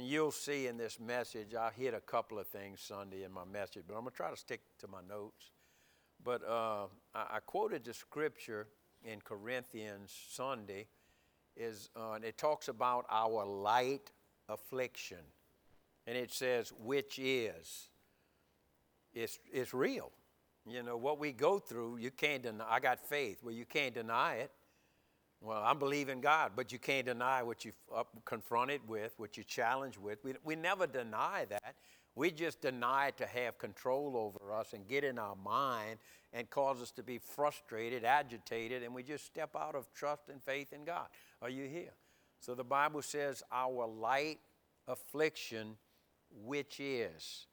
And you'll see in this message, I hit a couple of things Sunday in my message, but I'm going to try to stick to my notes. But uh, I, I, quoted the scripture in Corinthians Sunday, is, uh, and it talks about our light affliction. And it says, which is. It's, it's real. You know, what we go through, you can't deny. I got faith. Well, you can't deny it. Well, I'm believing God, but you can't deny what you're confronted with, what you're challenged with. We, we never deny that. We just deny it to have control over us and get in our mind and cause us to be frustrated, agitated, and we just step out of trust and faith in God. Are you here? So the Bible says, Our light affliction, which is.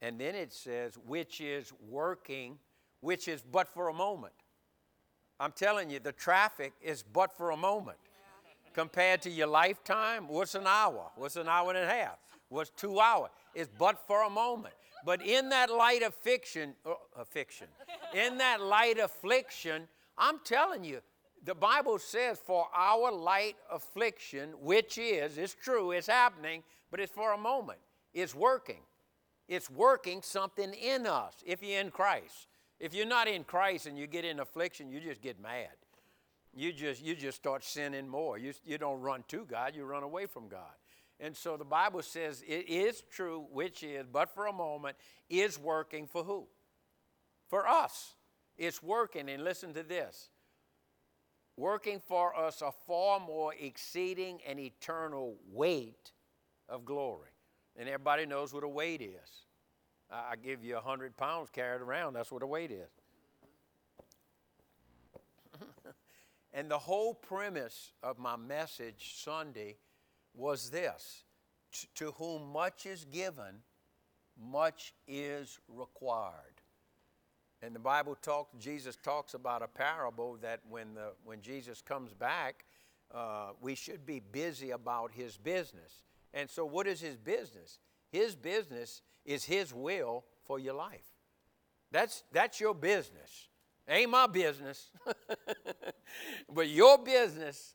And then it says, which is working, which is but for a moment. I'm telling you, the traffic is but for a moment. Compared to your lifetime, what's an hour? What's an hour and a half? What's two hours? It's but for a moment. But in that light of fiction, uh, fiction, in that light affliction, I'm telling you, the Bible says, for our light affliction, which is, it's true, it's happening, but it's for a moment. It's working. It's working something in us if you're in Christ. If you're not in Christ and you get in affliction, you just get mad. You just, you just start sinning more. You, you don't run to God, you run away from God. And so the Bible says it is true, which is, but for a moment, is working for who? For us. It's working, and listen to this working for us a far more exceeding and eternal weight of glory. And everybody knows what a weight is. I give you a 100 pounds carried around, that's what a weight is. and the whole premise of my message Sunday was this To whom much is given, much is required. And the Bible talks, Jesus talks about a parable that when, the, when Jesus comes back, uh, we should be busy about his business. And so, what is his business? His business is his will for your life. That's, that's your business. Ain't my business. but your business,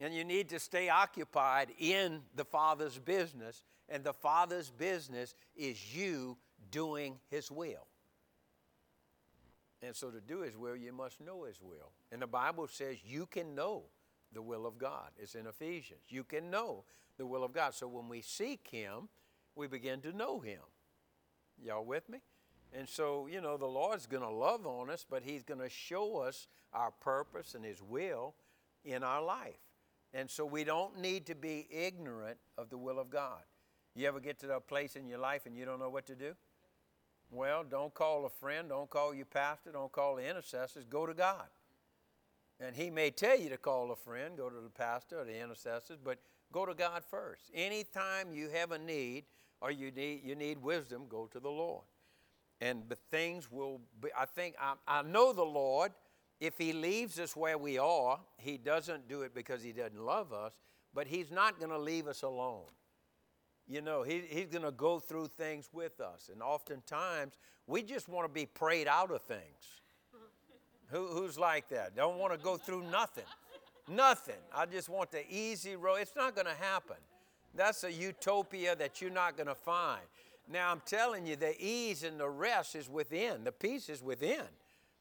and you need to stay occupied in the Father's business. And the Father's business is you doing his will. And so to do His will, you must know His will. And the Bible says you can know the will of God. It's in Ephesians. You can know the will of God. So when we seek Him, we begin to know Him. Y'all with me? And so, you know, the Lord's going to love on us, but He's going to show us our purpose and His will in our life. And so we don't need to be ignorant of the will of God. You ever get to that place in your life and you don't know what to do? Well, don't call a friend, don't call your pastor, don't call the intercessors, go to God. And He may tell you to call a friend, go to the pastor or the intercessors, but go to God first. Anytime you have a need or you need, you need wisdom, go to the Lord. And the things will be, I think, I, I know the Lord. If He leaves us where we are, He doesn't do it because He doesn't love us, but He's not going to leave us alone. You know, he, he's going to go through things with us. And oftentimes, we just want to be prayed out of things. Who, who's like that? Don't want to go through nothing. Nothing. I just want the easy road. It's not going to happen. That's a utopia that you're not going to find. Now, I'm telling you, the ease and the rest is within, the peace is within.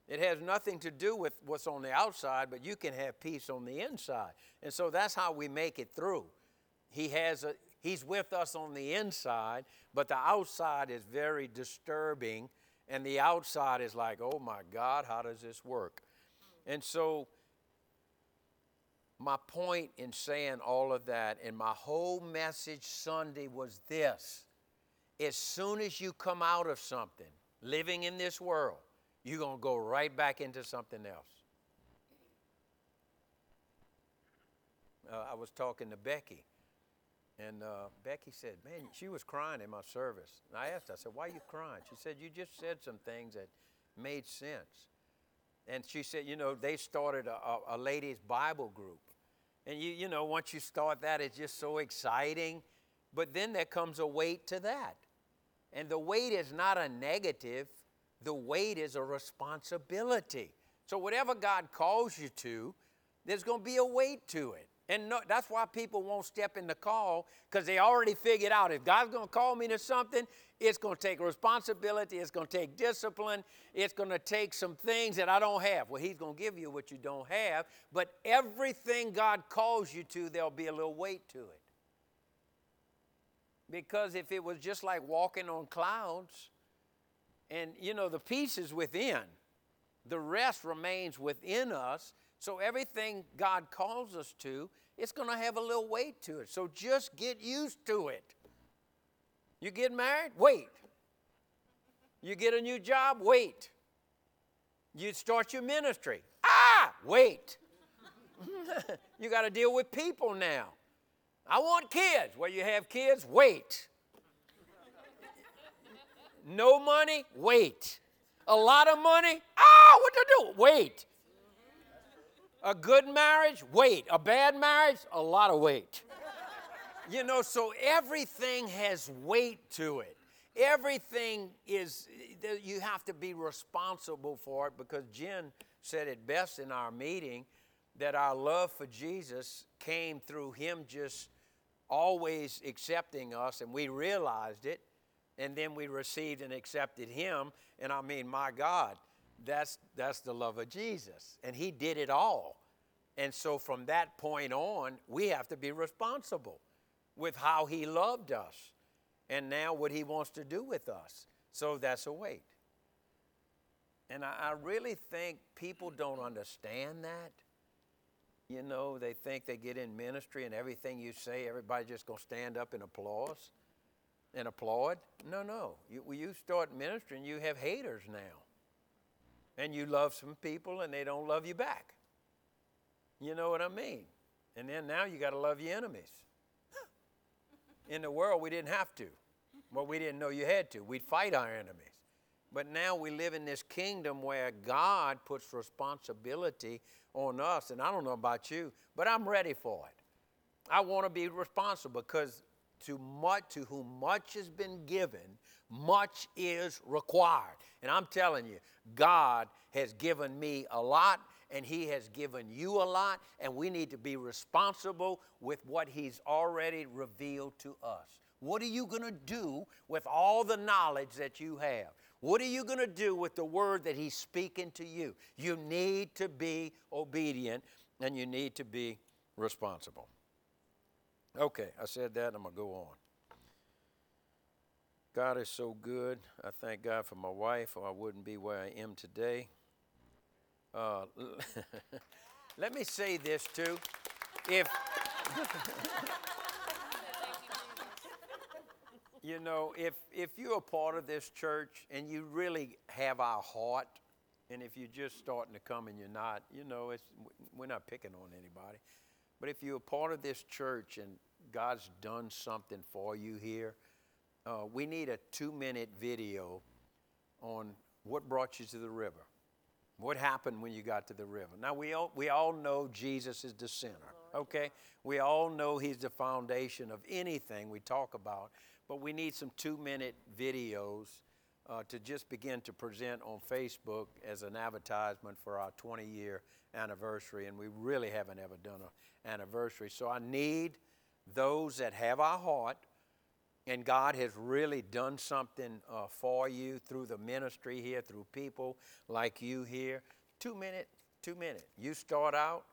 It has nothing to do with what's on the outside, but you can have peace on the inside. And so that's how we make it through. He has a, He's with us on the inside, but the outside is very disturbing, and the outside is like, oh my God, how does this work? And so, my point in saying all of that, and my whole message Sunday was this as soon as you come out of something, living in this world, you're going to go right back into something else. Uh, I was talking to Becky and uh, Becky said, Man, she was crying in my service. And I asked, her, I said, Why are you crying? She said, You just said some things that made sense. And she said, You know, they started a, a, a ladies' Bible group. And you, you know, once you start that, it's just so exciting. But then there comes a weight to that. And the weight is not a negative, the weight is a responsibility. So, whatever God calls you to, there's going to be a weight to it. And no, that's why people won't step in the call because they already figured out if God's going to call me to something, it's going to take responsibility, it's going to take discipline, it's going to take some things that I don't have. Well, He's going to give you what you don't have, but everything God calls you to, there'll be a little weight to it. Because if it was just like walking on clouds, and you know, the peace is within, the rest remains within us so everything God calls us to, it's going to have a little weight to it. So just get used to it. You get married? Wait. You get a new job? Wait. You start your ministry? Ah, wait. you got to deal with people now. I want kids. Well, you have kids? Wait. No money? Wait. A lot of money? Ah, what to do? Wait. A good marriage, weight. A bad marriage, a lot of weight. you know, so everything has weight to it. Everything is, you have to be responsible for it because Jen said it best in our meeting that our love for Jesus came through Him just always accepting us, and we realized it, and then we received and accepted Him. And I mean, my God, that's, that's the love of Jesus. And He did it all. And so from that point on, we have to be responsible with how He loved us and now what He wants to do with us. So that's a weight. And I, I really think people don't understand that. You know, they think they get in ministry and everything you say, everybody just going to stand up and applause and applaud. No, no. You, you start ministering, you have haters now. And you love some people and they don't love you back. You know what I mean? And then now you got to love your enemies. In the world, we didn't have to. Well, we didn't know you had to. We'd fight our enemies. But now we live in this kingdom where God puts responsibility on us. And I don't know about you, but I'm ready for it. I want to be responsible because to much to whom much has been given, much is required. And I'm telling you, God has given me a lot and He has given you a lot, and we need to be responsible with what He's already revealed to us. What are you going to do with all the knowledge that you have? What are you going to do with the word that He's speaking to you? You need to be obedient and you need to be responsible. Okay, I said that, I'm going to go on. God is so good. I thank God for my wife, or I wouldn't be where I am today. Uh, let me say this too. If you know, if if you're a part of this church and you really have our heart, and if you're just starting to come and you're not, you know, it's we're not picking on anybody. But if you're a part of this church and God's done something for you here, uh, we need a two-minute video on what brought you to the river. What happened when you got to the river? Now, we all, we all know Jesus is the center, okay? We all know He's the foundation of anything we talk about, but we need some two minute videos uh, to just begin to present on Facebook as an advertisement for our 20 year anniversary, and we really haven't ever done an anniversary. So I need those that have our heart and God has really done something uh, for you through the ministry here, through people like you here. Two minute, two minute. You start out,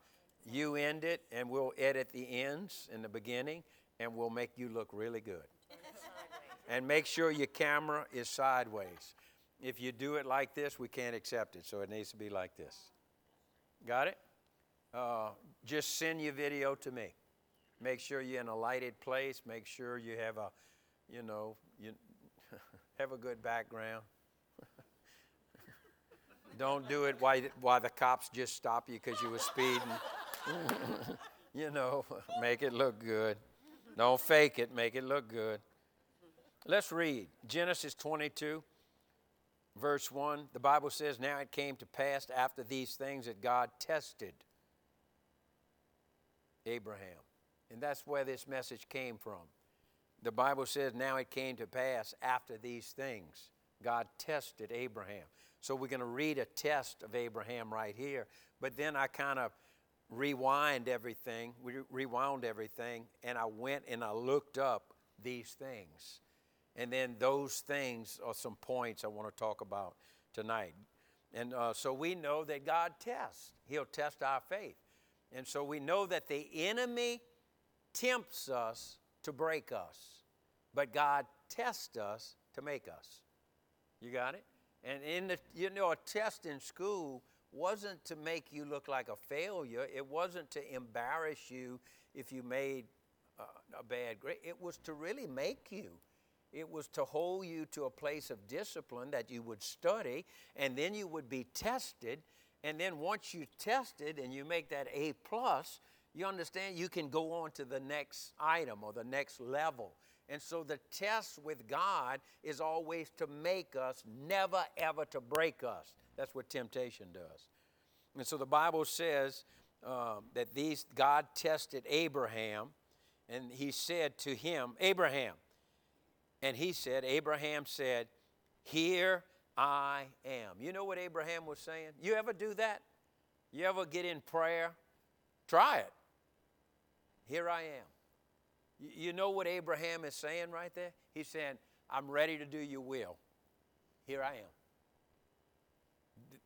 you end it, and we'll edit the ends in the beginning, and we'll make you look really good. and make sure your camera is sideways. If you do it like this, we can't accept it, so it needs to be like this. Got it? Uh, just send your video to me. Make sure you're in a lighted place. Make sure you have a you know, you have a good background. Don't do it while, while the cops just stop you because you were speeding. you know, make it look good. Don't fake it, make it look good. Let's read Genesis 22, verse 1. The Bible says, Now it came to pass after these things that God tested Abraham. And that's where this message came from the Bible says, now it came to pass after these things. God tested Abraham. So we're going to read a test of Abraham right here. But then I kind of rewind everything, we rewound everything, and I went and I looked up these things. And then those things are some points I want to talk about tonight. And uh, so we know that God tests, He'll test our faith. And so we know that the enemy tempts us to break us, but God tests us to make us. You got it? And in the, you know, a test in school wasn't to make you look like a failure. It wasn't to embarrass you if you made uh, a bad grade. It was to really make you. It was to hold you to a place of discipline that you would study, and then you would be tested. And then once you tested and you make that A plus, you understand you can go on to the next item or the next level. And so the test with God is always to make us, never ever to break us. That's what temptation does. And so the Bible says um, that these God tested Abraham, and he said to him, Abraham, and he said, Abraham said, Here I am. You know what Abraham was saying? You ever do that? You ever get in prayer? Try it. Here I am. You know what Abraham is saying right there? He's saying, I'm ready to do your will. Here I am.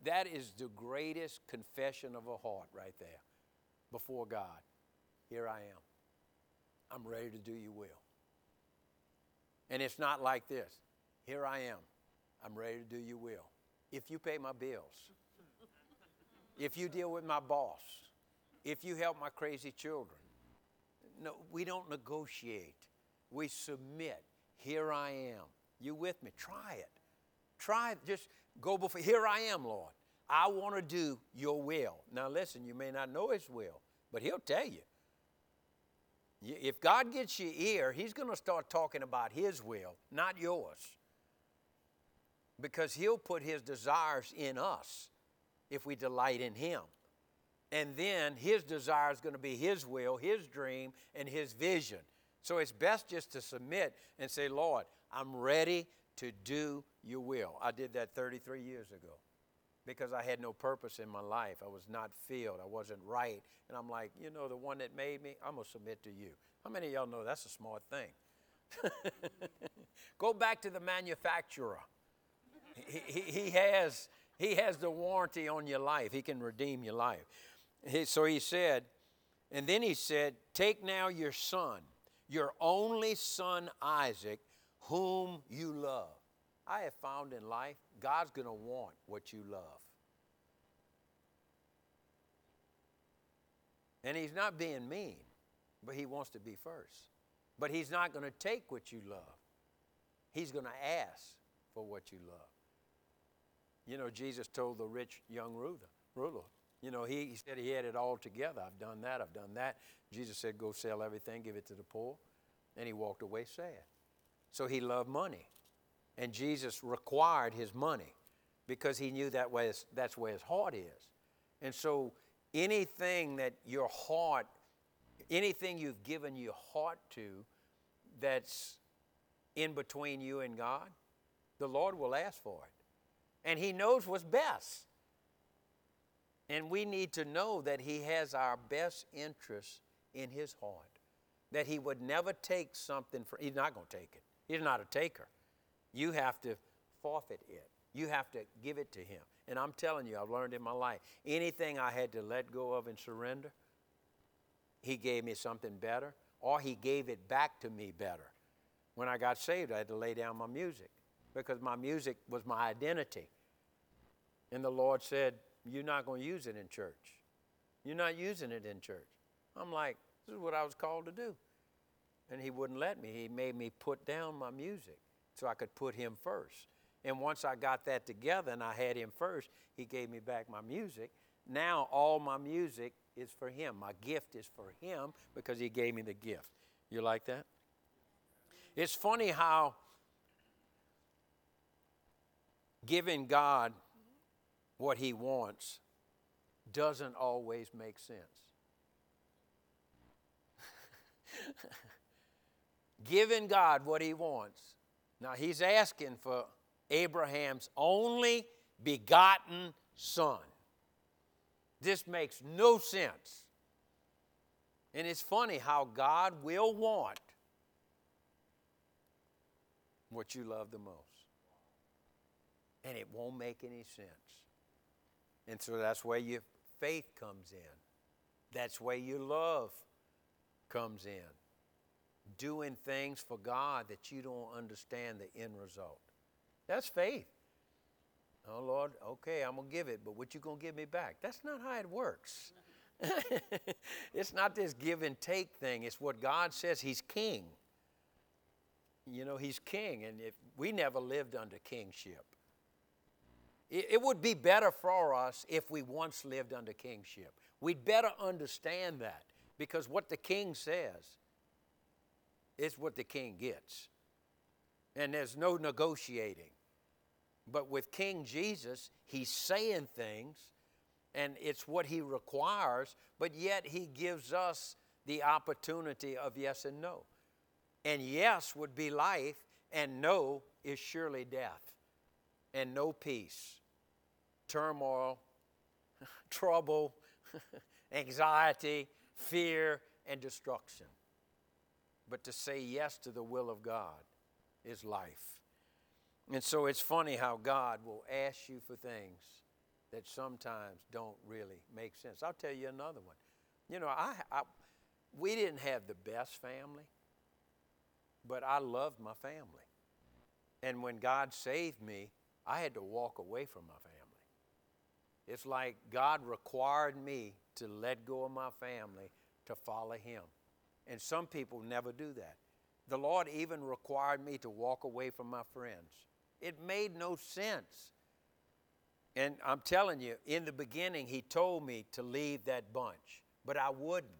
That is the greatest confession of a heart right there before God. Here I am. I'm ready to do your will. And it's not like this. Here I am. I'm ready to do your will. If you pay my bills, if you deal with my boss, if you help my crazy children. No, we don't negotiate. We submit. Here I am. You with me? Try it. Try it. Just go before. Here I am, Lord. I want to do your will. Now, listen, you may not know his will, but he'll tell you. If God gets your ear, He's going to start talking about His will, not yours. Because He'll put His desires in us if we delight in Him. And then His desire is going to be His will, His dream, and His vision. So it's best just to submit and say, Lord, I'm ready to do your will. I did that 33 years ago because I had no purpose in my life. I was not filled. I wasn't right. And I'm like, you know, the one that made me, I'm going to submit to you. How many of y'all know that's a smart thing? Go back to the manufacturer. He, he, he, has, he has the warranty on your life, he can redeem your life. He, so he said, and then he said, Take now your son, your only son Isaac, whom you love. I have found in life, God's going to want what you love. And He's not being mean, but He wants to be first. But He's not going to take what you love, He's going to ask for what you love. You know, Jesus told the rich young ruler, you know, he, he said he had it all together. I've done that, I've done that. Jesus said, Go sell everything, give it to the poor. And he walked away sad. So he loved money. And Jesus required his money because he knew that way that's where his heart is. And so anything that your heart, anything you've given your heart to that's in between you and God, the Lord will ask for it. And he knows what's best. And we need to know that he has our best interests in his heart. That he would never take something for he's not going to take it. He's not a taker. You have to forfeit it. You have to give it to Him. And I'm telling you, I've learned in my life anything I had to let go of and surrender, He gave me something better, or He gave it back to me better. When I got saved, I had to lay down my music because my music was my identity. And the Lord said, You're not going to use it in church. You're not using it in church. I'm like, This is what I was called to do. And He wouldn't let me. He made me put down my music so I could put him first. And once I got that together and I had him first, he gave me back my music. Now all my music is for him. My gift is for him because he gave me the gift. You like that? It's funny how giving God what he wants doesn't always make sense. giving God what he wants now he's asking for Abraham's only begotten son. This makes no sense And it's funny how God will want what you love the most. And it won't make any sense. And so that's where your faith comes in. That's where your love comes in. Doing things for God that you don't understand the end result. That's faith. Oh Lord, okay, I'm gonna give it, but what you gonna give me back? That's not how it works. it's not this give and take thing. It's what God says. He's king. You know, He's king, and if we never lived under kingship, it, it would be better for us if we once lived under kingship. We'd better understand that because what the king says is what the king gets, and there's no negotiating. But with King Jesus, he's saying things and it's what he requires, but yet he gives us the opportunity of yes and no. And yes would be life, and no is surely death, and no peace, turmoil, trouble, anxiety, fear, and destruction. But to say yes to the will of God is life. And so it's funny how God will ask you for things that sometimes don't really make sense. I'll tell you another one. You know, I, I we didn't have the best family, but I loved my family. And when God saved me, I had to walk away from my family. It's like God required me to let go of my family to follow Him. And some people never do that. The Lord even required me to walk away from my friends. It made no sense. And I'm telling you, in the beginning, he told me to leave that bunch, but I wouldn't.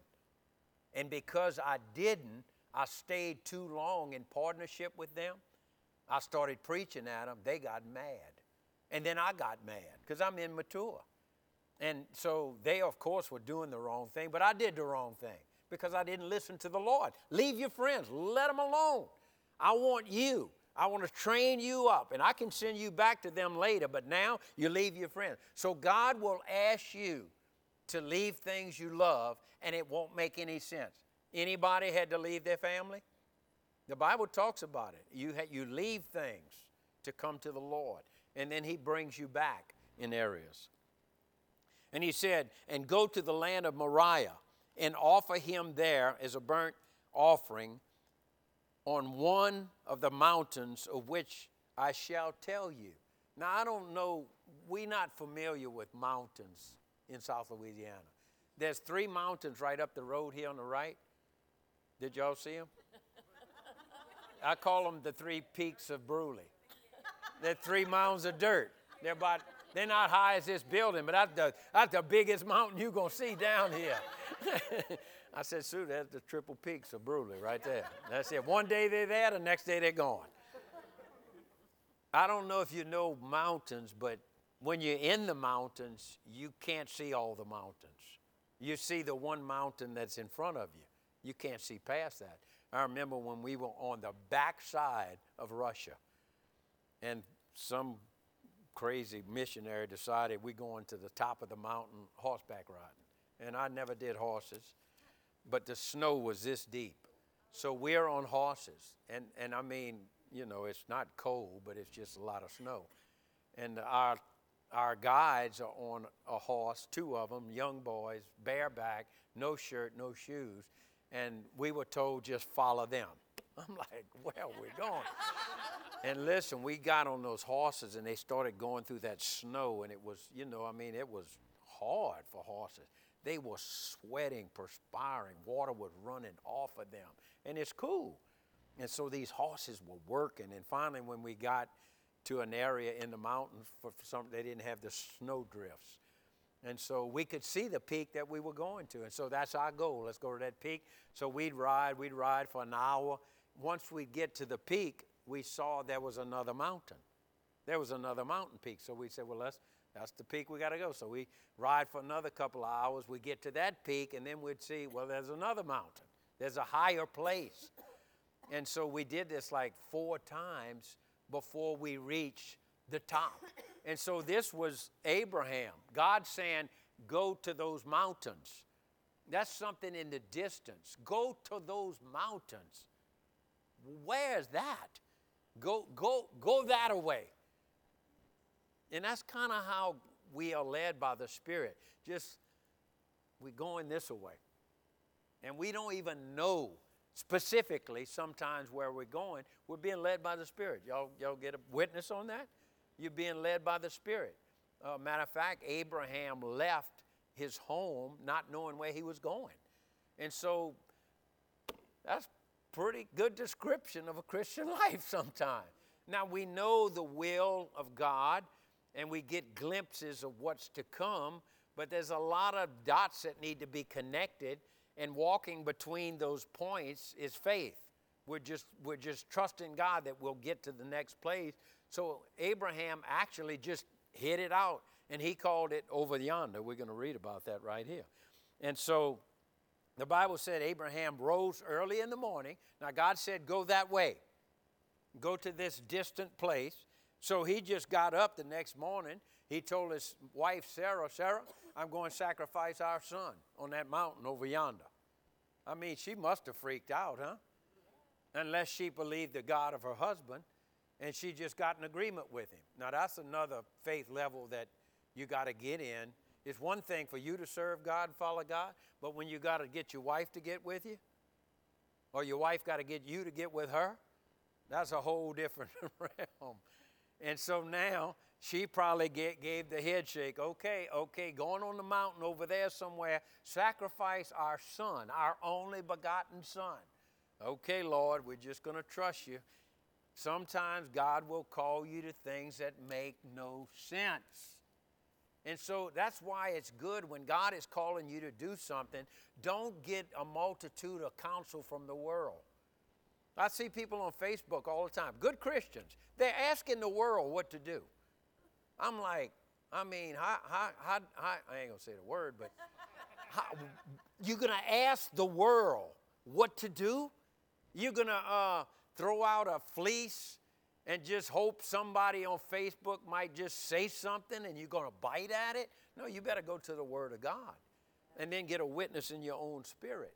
And because I didn't, I stayed too long in partnership with them. I started preaching at them. They got mad. And then I got mad because I'm immature. And so they, of course, were doing the wrong thing, but I did the wrong thing because I didn't listen to the Lord. Leave your friends, let them alone. I want you. I want to train you up, and I can send you back to them later, but now you leave your friends. So God will ask you to leave things you love, and it won't make any sense. Anybody had to leave their family? The Bible talks about it. You, ha- you leave things to come to the Lord, and then He brings you back in areas. And He said, And go to the land of Moriah and offer Him there as a burnt offering on one of the mountains of which I shall tell you. Now, I don't know, we're not familiar with mountains in South Louisiana. There's three mountains right up the road here on the right. Did y'all see them? I call them the three peaks of Bruley. They're three mounds of dirt. They're about, they're not high as this building, but that's the, that's the biggest mountain you're going to see down here. I said, Sue, that's the triple peaks of Bruley right there. That's it. One day they're there, the next day they're gone. I don't know if you know mountains, but when you're in the mountains, you can't see all the mountains. You see the one mountain that's in front of you. You can't see past that. I remember when we were on the backside of Russia, and some crazy missionary decided we're going to the top of the mountain horseback riding. And I never did horses but the snow was this deep. So we're on horses, and, and I mean, you know, it's not cold, but it's just a lot of snow. And our, our guides are on a horse, two of them, young boys, bareback, no shirt, no shoes, and we were told just follow them. I'm like, well, we're going. and listen, we got on those horses and they started going through that snow, and it was, you know, I mean, it was hard for horses. They were sweating, perspiring. Water was running off of them. And it's cool. And so these horses were working. And finally, when we got to an area in the mountains, for, for some, they didn't have the snow drifts. And so we could see the peak that we were going to. And so that's our goal. Let's go to that peak. So we'd ride, we'd ride for an hour. Once we get to the peak, we saw there was another mountain. There was another mountain peak. So we said, well, let's that's the peak we got to go. So we ride for another couple of hours. We get to that peak, and then we'd see, well, there's another mountain. There's a higher place. And so we did this like four times before we reached the top. And so this was Abraham. God saying, go to those mountains. That's something in the distance. Go to those mountains. Where's that? Go, go, go that away. And that's kind of how we are led by the Spirit. Just we're going this way. And we don't even know specifically sometimes where we're going. We're being led by the Spirit. Y'all, y'all get a witness on that? You're being led by the Spirit. Uh, matter of fact, Abraham left his home not knowing where he was going. And so that's pretty good description of a Christian life sometimes. Now we know the will of God and we get glimpses of what's to come, but there's a lot of dots that need to be connected and walking between those points is faith. We're just, we're just trusting God that we'll get to the next place. So Abraham actually just hit it out and he called it over yonder. We're going to read about that right here. And so the Bible said Abraham rose early in the morning. Now, God said, Go that way, go to this distant place. So he just got up the next morning. He told his wife, Sarah, Sarah, I'm going to sacrifice our son on that mountain over yonder. I mean, she must have freaked out, huh? Unless she believed the God of her husband and she just got an agreement with him. Now, that's another faith level that you got to get in. It's one thing for you to serve God and follow God, but when you got to get your wife to get with you, or your wife got to get you to get with her, that's a whole different realm. And so now she probably get, gave the head shake. Okay, okay, going on the mountain over there somewhere, sacrifice our son, our only begotten son. Okay, Lord, we're just going to trust you. Sometimes God will call you to things that make no sense. And so that's why it's good when God is calling you to do something, don't get a multitude of counsel from the world. I see people on Facebook all the time, good Christians. They're asking the world what to do. I'm like, I mean, how, how, how, I ain't gonna say the word, but how, you're gonna ask the world what to do? You're gonna uh, throw out a fleece and just hope somebody on Facebook might just say something and you're going to bite at it. No, you better go to the Word of God and then get a witness in your own spirit.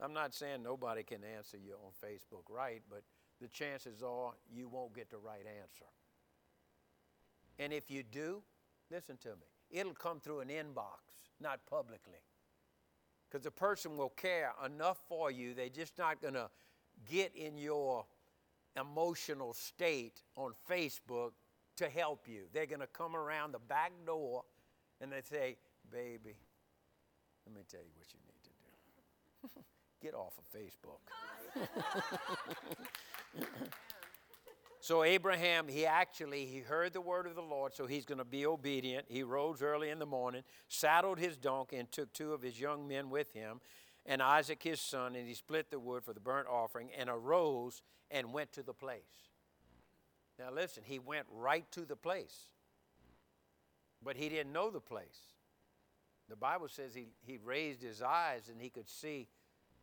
I'm not saying nobody can answer you on Facebook right, but the chances are you won't get the right answer. And if you do, listen to me, it'll come through an inbox, not publicly. Because the person will care enough for you, they're just not going to get in your emotional state on Facebook to help you. They're going to come around the back door and they say, Baby, let me tell you what you need to do. Get off of Facebook. so Abraham, he actually he heard the word of the Lord, so he's going to be obedient. He rose early in the morning, saddled his donkey, and took two of his young men with him and Isaac his son, and he split the wood for the burnt offering, and arose and went to the place. Now listen, he went right to the place, but he didn't know the place. The Bible says he, he raised his eyes and he could see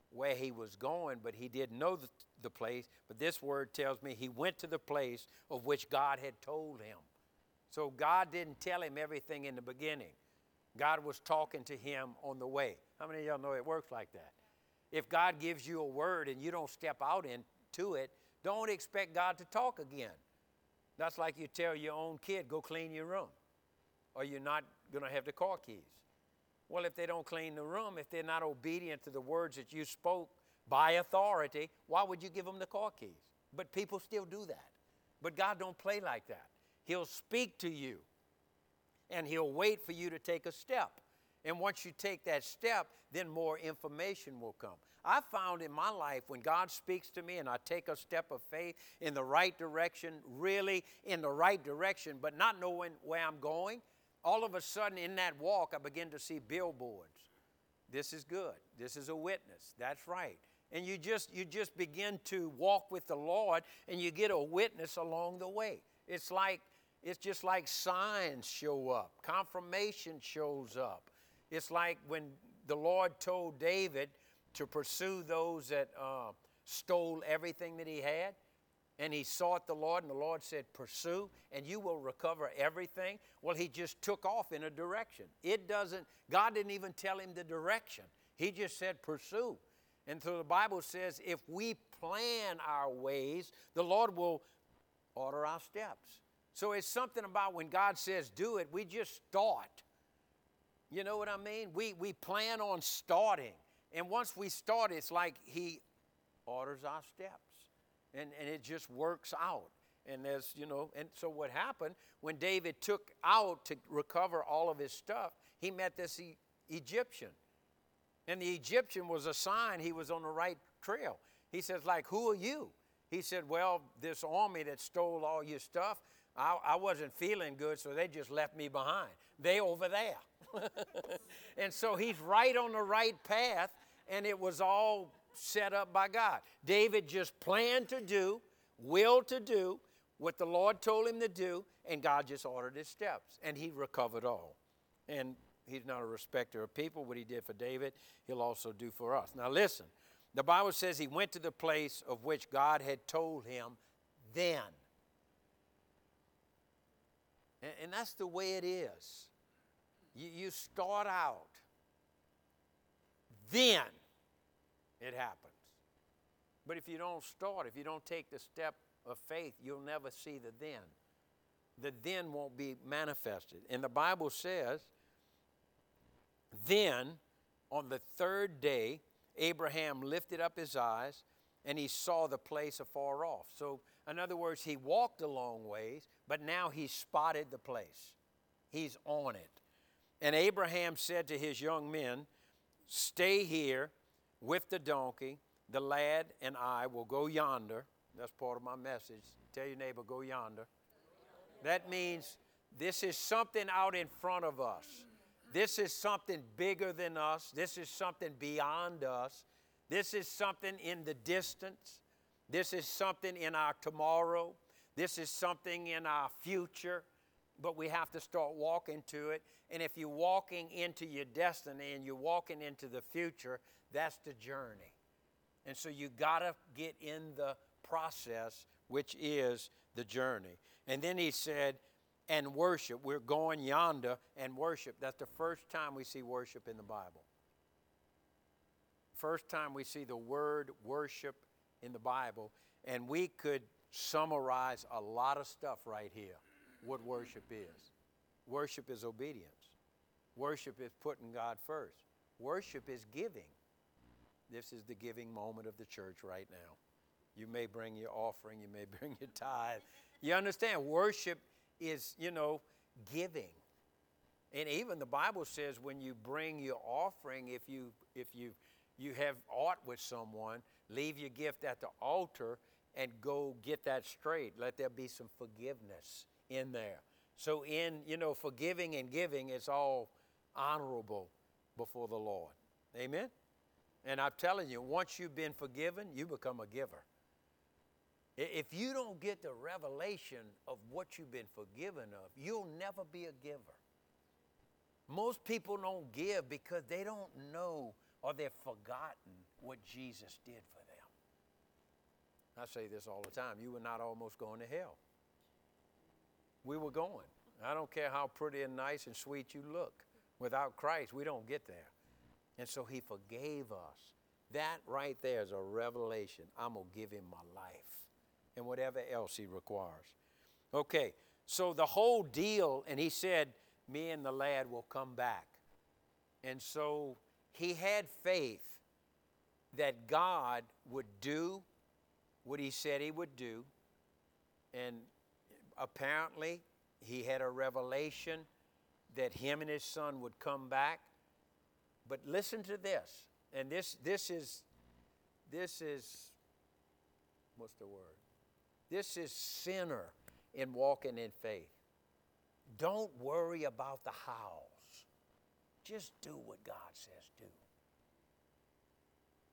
where he was going, but he didn't know the, the place. But this word tells me he went to the place of which God had told him. So God didn't tell him everything in the beginning. God was talking to him on the way. How many of y'all know it works like that? If God gives you a word and you don't step out into it, don't expect God to talk again. That's like you tell your own kid, go clean your room, or you're not going to have the car keys. Well, if they don't clean the room, if they're not obedient to the words that you spoke by authority, why would you give them the car keys? But people still do that. But God don't play like that. He'll speak to you and he'll wait for you to take a step. And once you take that step, then more information will come. I found in my life when God speaks to me and I take a step of faith in the right direction, really in the right direction, but not knowing where I'm going, all of a sudden in that walk, I begin to see billboards. This is good. This is a witness. That's right. And you just you just begin to walk with the Lord and you get a witness along the way. It's like it's just like signs show up, confirmation shows up. It's like when the Lord told David to pursue those that uh, stole everything that he had, and he sought the Lord, and the Lord said, Pursue, and you will recover everything. Well, he just took off in a direction. It doesn't, God didn't even tell him the direction. He just said, pursue. And so the Bible says, if we plan our ways, the Lord will order our steps. So it's something about when God says do it, we just start. You know what I mean? We, we plan on starting. And once we start, it's like He orders our steps. And, and it just works out. And there's, you know, and so what happened when David took out to recover all of his stuff, he met this e- Egyptian. And the Egyptian was a sign he was on the right trail. He says, like, who are you? He said, well, this army that stole all your stuff, I, I wasn't feeling good, so they just left me behind. They over there. and so he's right on the right path, and it was all set up by God. David just planned to do, will to do what the Lord told him to do, and God just ordered his steps, and he recovered all. And he's not a respecter of people. What he did for David, he'll also do for us. Now, listen, the Bible says he went to the place of which God had told him then. And, and that's the way it is. You, you start out, then it happens. But if you don't start, if you don't take the step of faith, you'll never see the then. The then won't be manifested. And the Bible says, then on the third day, Abraham lifted up his eyes and he saw the place afar off. So, in other words, he walked a long ways, but now he spotted the place. He's on it. And Abraham said to his young men, Stay here with the donkey. The lad and I will go yonder. That's part of my message. Tell your neighbor, go yonder. That means this is something out in front of us. This is something bigger than us. This is something beyond us. This is something in the distance. This is something in our tomorrow. This is something in our future. But we have to start walking to it. And if you're walking into your destiny and you're walking into the future, that's the journey. And so you got to get in the process, which is the journey. And then he said, and worship. We're going yonder and worship. That's the first time we see worship in the Bible. First time we see the word worship in the Bible, and we could summarize a lot of stuff right here what worship is. Worship is obedience, worship is putting God first, worship is giving. This is the giving moment of the church right now. You may bring your offering, you may bring your tithe. You understand? Worship is, you know, giving. And even the Bible says when you bring your offering, if you if you you have aught with someone, leave your gift at the altar and go get that straight. Let there be some forgiveness in there. So in, you know, forgiving and giving, it's all honorable before the Lord. Amen? And I'm telling you, once you've been forgiven, you become a giver. If you don't get the revelation of what you've been forgiven of, you'll never be a giver. Most people don't give because they don't know or they've forgotten what Jesus did for them. I say this all the time you were not almost going to hell. We were going. I don't care how pretty and nice and sweet you look. Without Christ, we don't get there. And so He forgave us. That right there is a revelation. I'm going to give Him my life and whatever else he requires. Okay, so the whole deal, and he said, Me and the lad will come back. And so he had faith that God would do what he said he would do. And apparently, he had a revelation that him and his son would come back. But listen to this. And this, this is, this is, what's the word? This is sinner in walking in faith. Don't worry about the hows. Just do what God says do.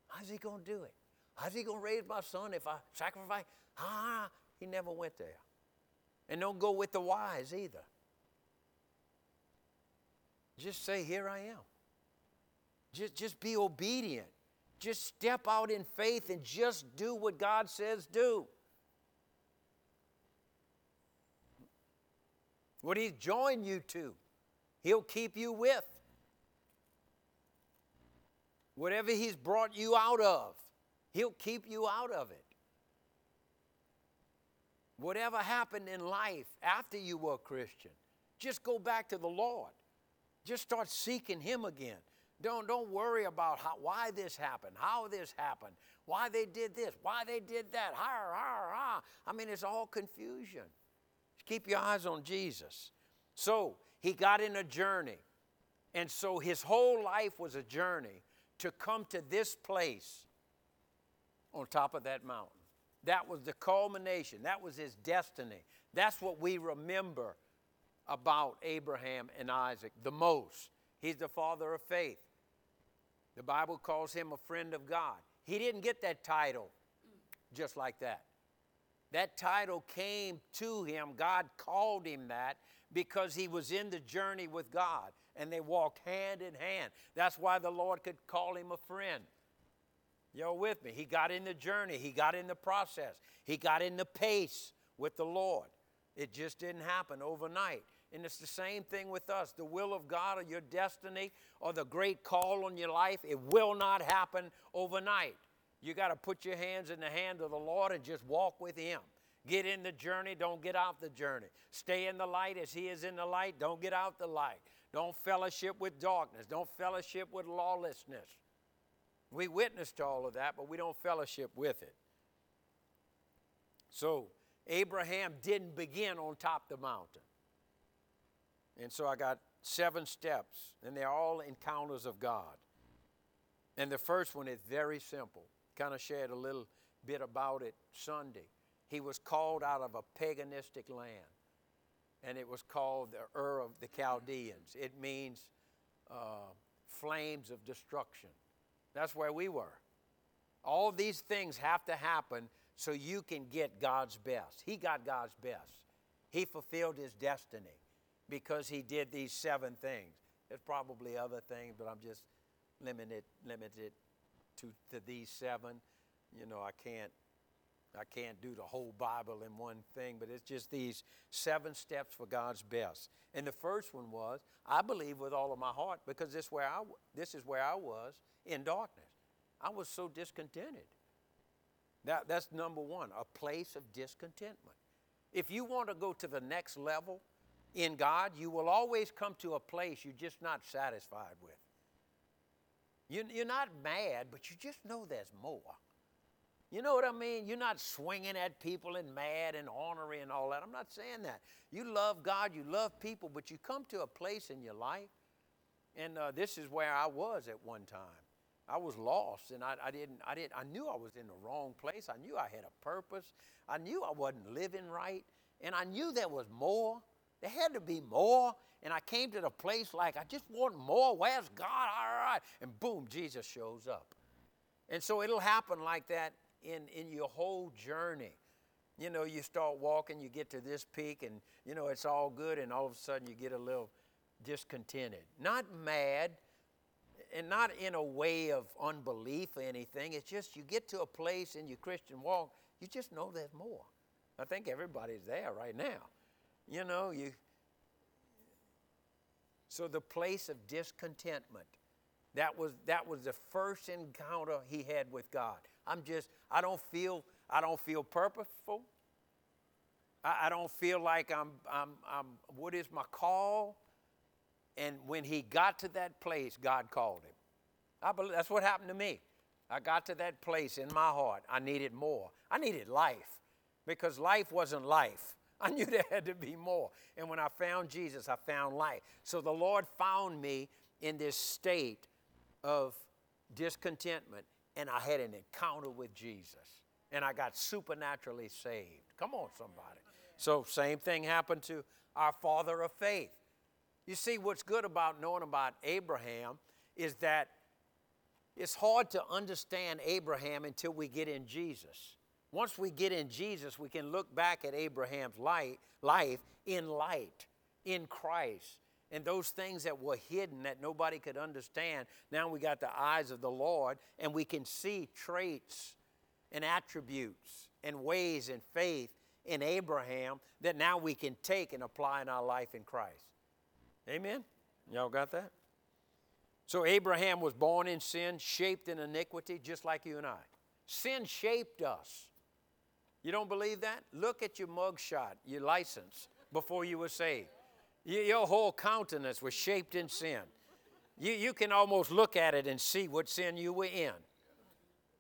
How's he going to do it? How's he going to raise my son if I sacrifice? Ah, he never went there. And don't go with the whys either. Just say, Here I am. Just, just be obedient. Just step out in faith and just do what God says do. what He's joined you to, He'll keep you with. Whatever He's brought you out of, He'll keep you out of it. Whatever happened in life after you were a Christian, just go back to the Lord. Just start seeking Him again. Don't, don't worry about how, why this happened, how this happened, why they did this, why they did that. Ha, ha, ha. I mean, it's all confusion. Just keep your eyes on Jesus. So he got in a journey. And so his whole life was a journey to come to this place on top of that mountain. That was the culmination, that was his destiny. That's what we remember about Abraham and Isaac the most. He's the father of faith. The Bible calls him a friend of God. He didn't get that title just like that. That title came to him. God called him that because he was in the journey with God and they walked hand in hand. That's why the Lord could call him a friend. You're with me. He got in the journey, he got in the process, he got in the pace with the Lord. It just didn't happen overnight. And it's the same thing with us. The will of God or your destiny or the great call on your life, it will not happen overnight. You got to put your hands in the hand of the Lord and just walk with Him. Get in the journey, don't get out the journey. Stay in the light as He is in the light, don't get out the light. Don't fellowship with darkness, don't fellowship with lawlessness. We witness to all of that, but we don't fellowship with it. So, Abraham didn't begin on top of the mountain. And so I got seven steps, and they're all encounters of God. And the first one is very simple. Kind of shared a little bit about it Sunday. He was called out of a paganistic land, and it was called the Ur of the Chaldeans. It means uh, flames of destruction. That's where we were. All these things have to happen so you can get God's best. He got God's best. He fulfilled his destiny because he did these seven things. There's probably other things, but I'm just limited limited to, to these seven. You know, I can't I can't do the whole Bible in one thing, but it's just these seven steps for God's best. And the first one was, I believe with all of my heart, because this, where I, this is where I was in darkness. I was so discontented. That, that's number one, a place of discontentment. If you want to go to the next level, in God, you will always come to a place you're just not satisfied with. You, you're not mad, but you just know there's more. You know what I mean? You're not swinging at people and mad and ornery and all that. I'm not saying that. You love God, you love people, but you come to a place in your life, and uh, this is where I was at one time. I was lost, and I, I, didn't. I didn't. I knew I was in the wrong place. I knew I had a purpose. I knew I wasn't living right, and I knew there was more. There had to be more. And I came to the place like, I just want more. Where's God? All right. And boom, Jesus shows up. And so it'll happen like that in, in your whole journey. You know, you start walking, you get to this peak, and you know, it's all good, and all of a sudden you get a little discontented. Not mad, and not in a way of unbelief or anything. It's just you get to a place in your Christian walk, you just know there's more. I think everybody's there right now. You know, you. So the place of discontentment, that was that was the first encounter he had with God. I'm just, I don't feel, I don't feel purposeful. I, I don't feel like I'm, I'm, I'm, what is my call? And when he got to that place, God called him. I believe that's what happened to me. I got to that place in my heart. I needed more. I needed life because life wasn't life. I knew there had to be more. And when I found Jesus, I found life. So the Lord found me in this state of discontentment, and I had an encounter with Jesus, and I got supernaturally saved. Come on, somebody. So, same thing happened to our father of faith. You see, what's good about knowing about Abraham is that it's hard to understand Abraham until we get in Jesus. Once we get in Jesus, we can look back at Abraham's light, life in light, in Christ. And those things that were hidden that nobody could understand, now we got the eyes of the Lord and we can see traits and attributes and ways and faith in Abraham that now we can take and apply in our life in Christ. Amen? Y'all got that? So Abraham was born in sin, shaped in iniquity, just like you and I. Sin shaped us. You don't believe that? Look at your mugshot, your license, before you were saved. Your whole countenance was shaped in sin. You, you can almost look at it and see what sin you were in.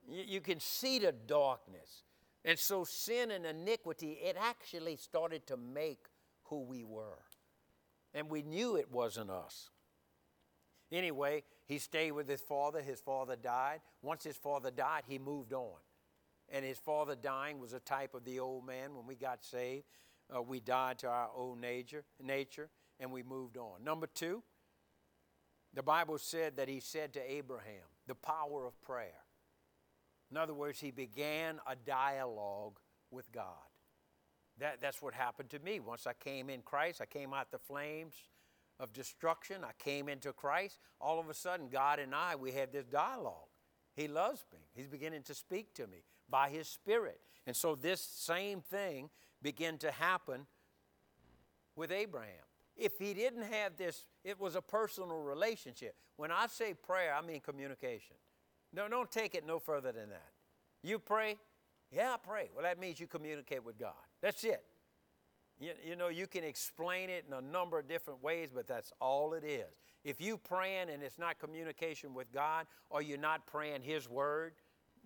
You, you can see the darkness. And so sin and iniquity, it actually started to make who we were. And we knew it wasn't us. Anyway, he stayed with his father. His father died. Once his father died, he moved on. And his father dying was a type of the old man when we got saved. Uh, we died to our old nature, nature, and we moved on. Number two, the Bible said that he said to Abraham, the power of prayer. In other words, he began a dialogue with God. That, that's what happened to me. Once I came in Christ, I came out the flames of destruction. I came into Christ. All of a sudden, God and I, we had this dialogue. He loves me. He's beginning to speak to me by His Spirit. And so this same thing began to happen with Abraham. If he didn't have this, it was a personal relationship. When I say prayer, I mean communication. No, don't take it no further than that. You pray, yeah, I pray. Well, that means you communicate with God. That's it. You, you know, you can explain it in a number of different ways, but that's all it is. If you praying and it's not communication with God, or you're not praying His word,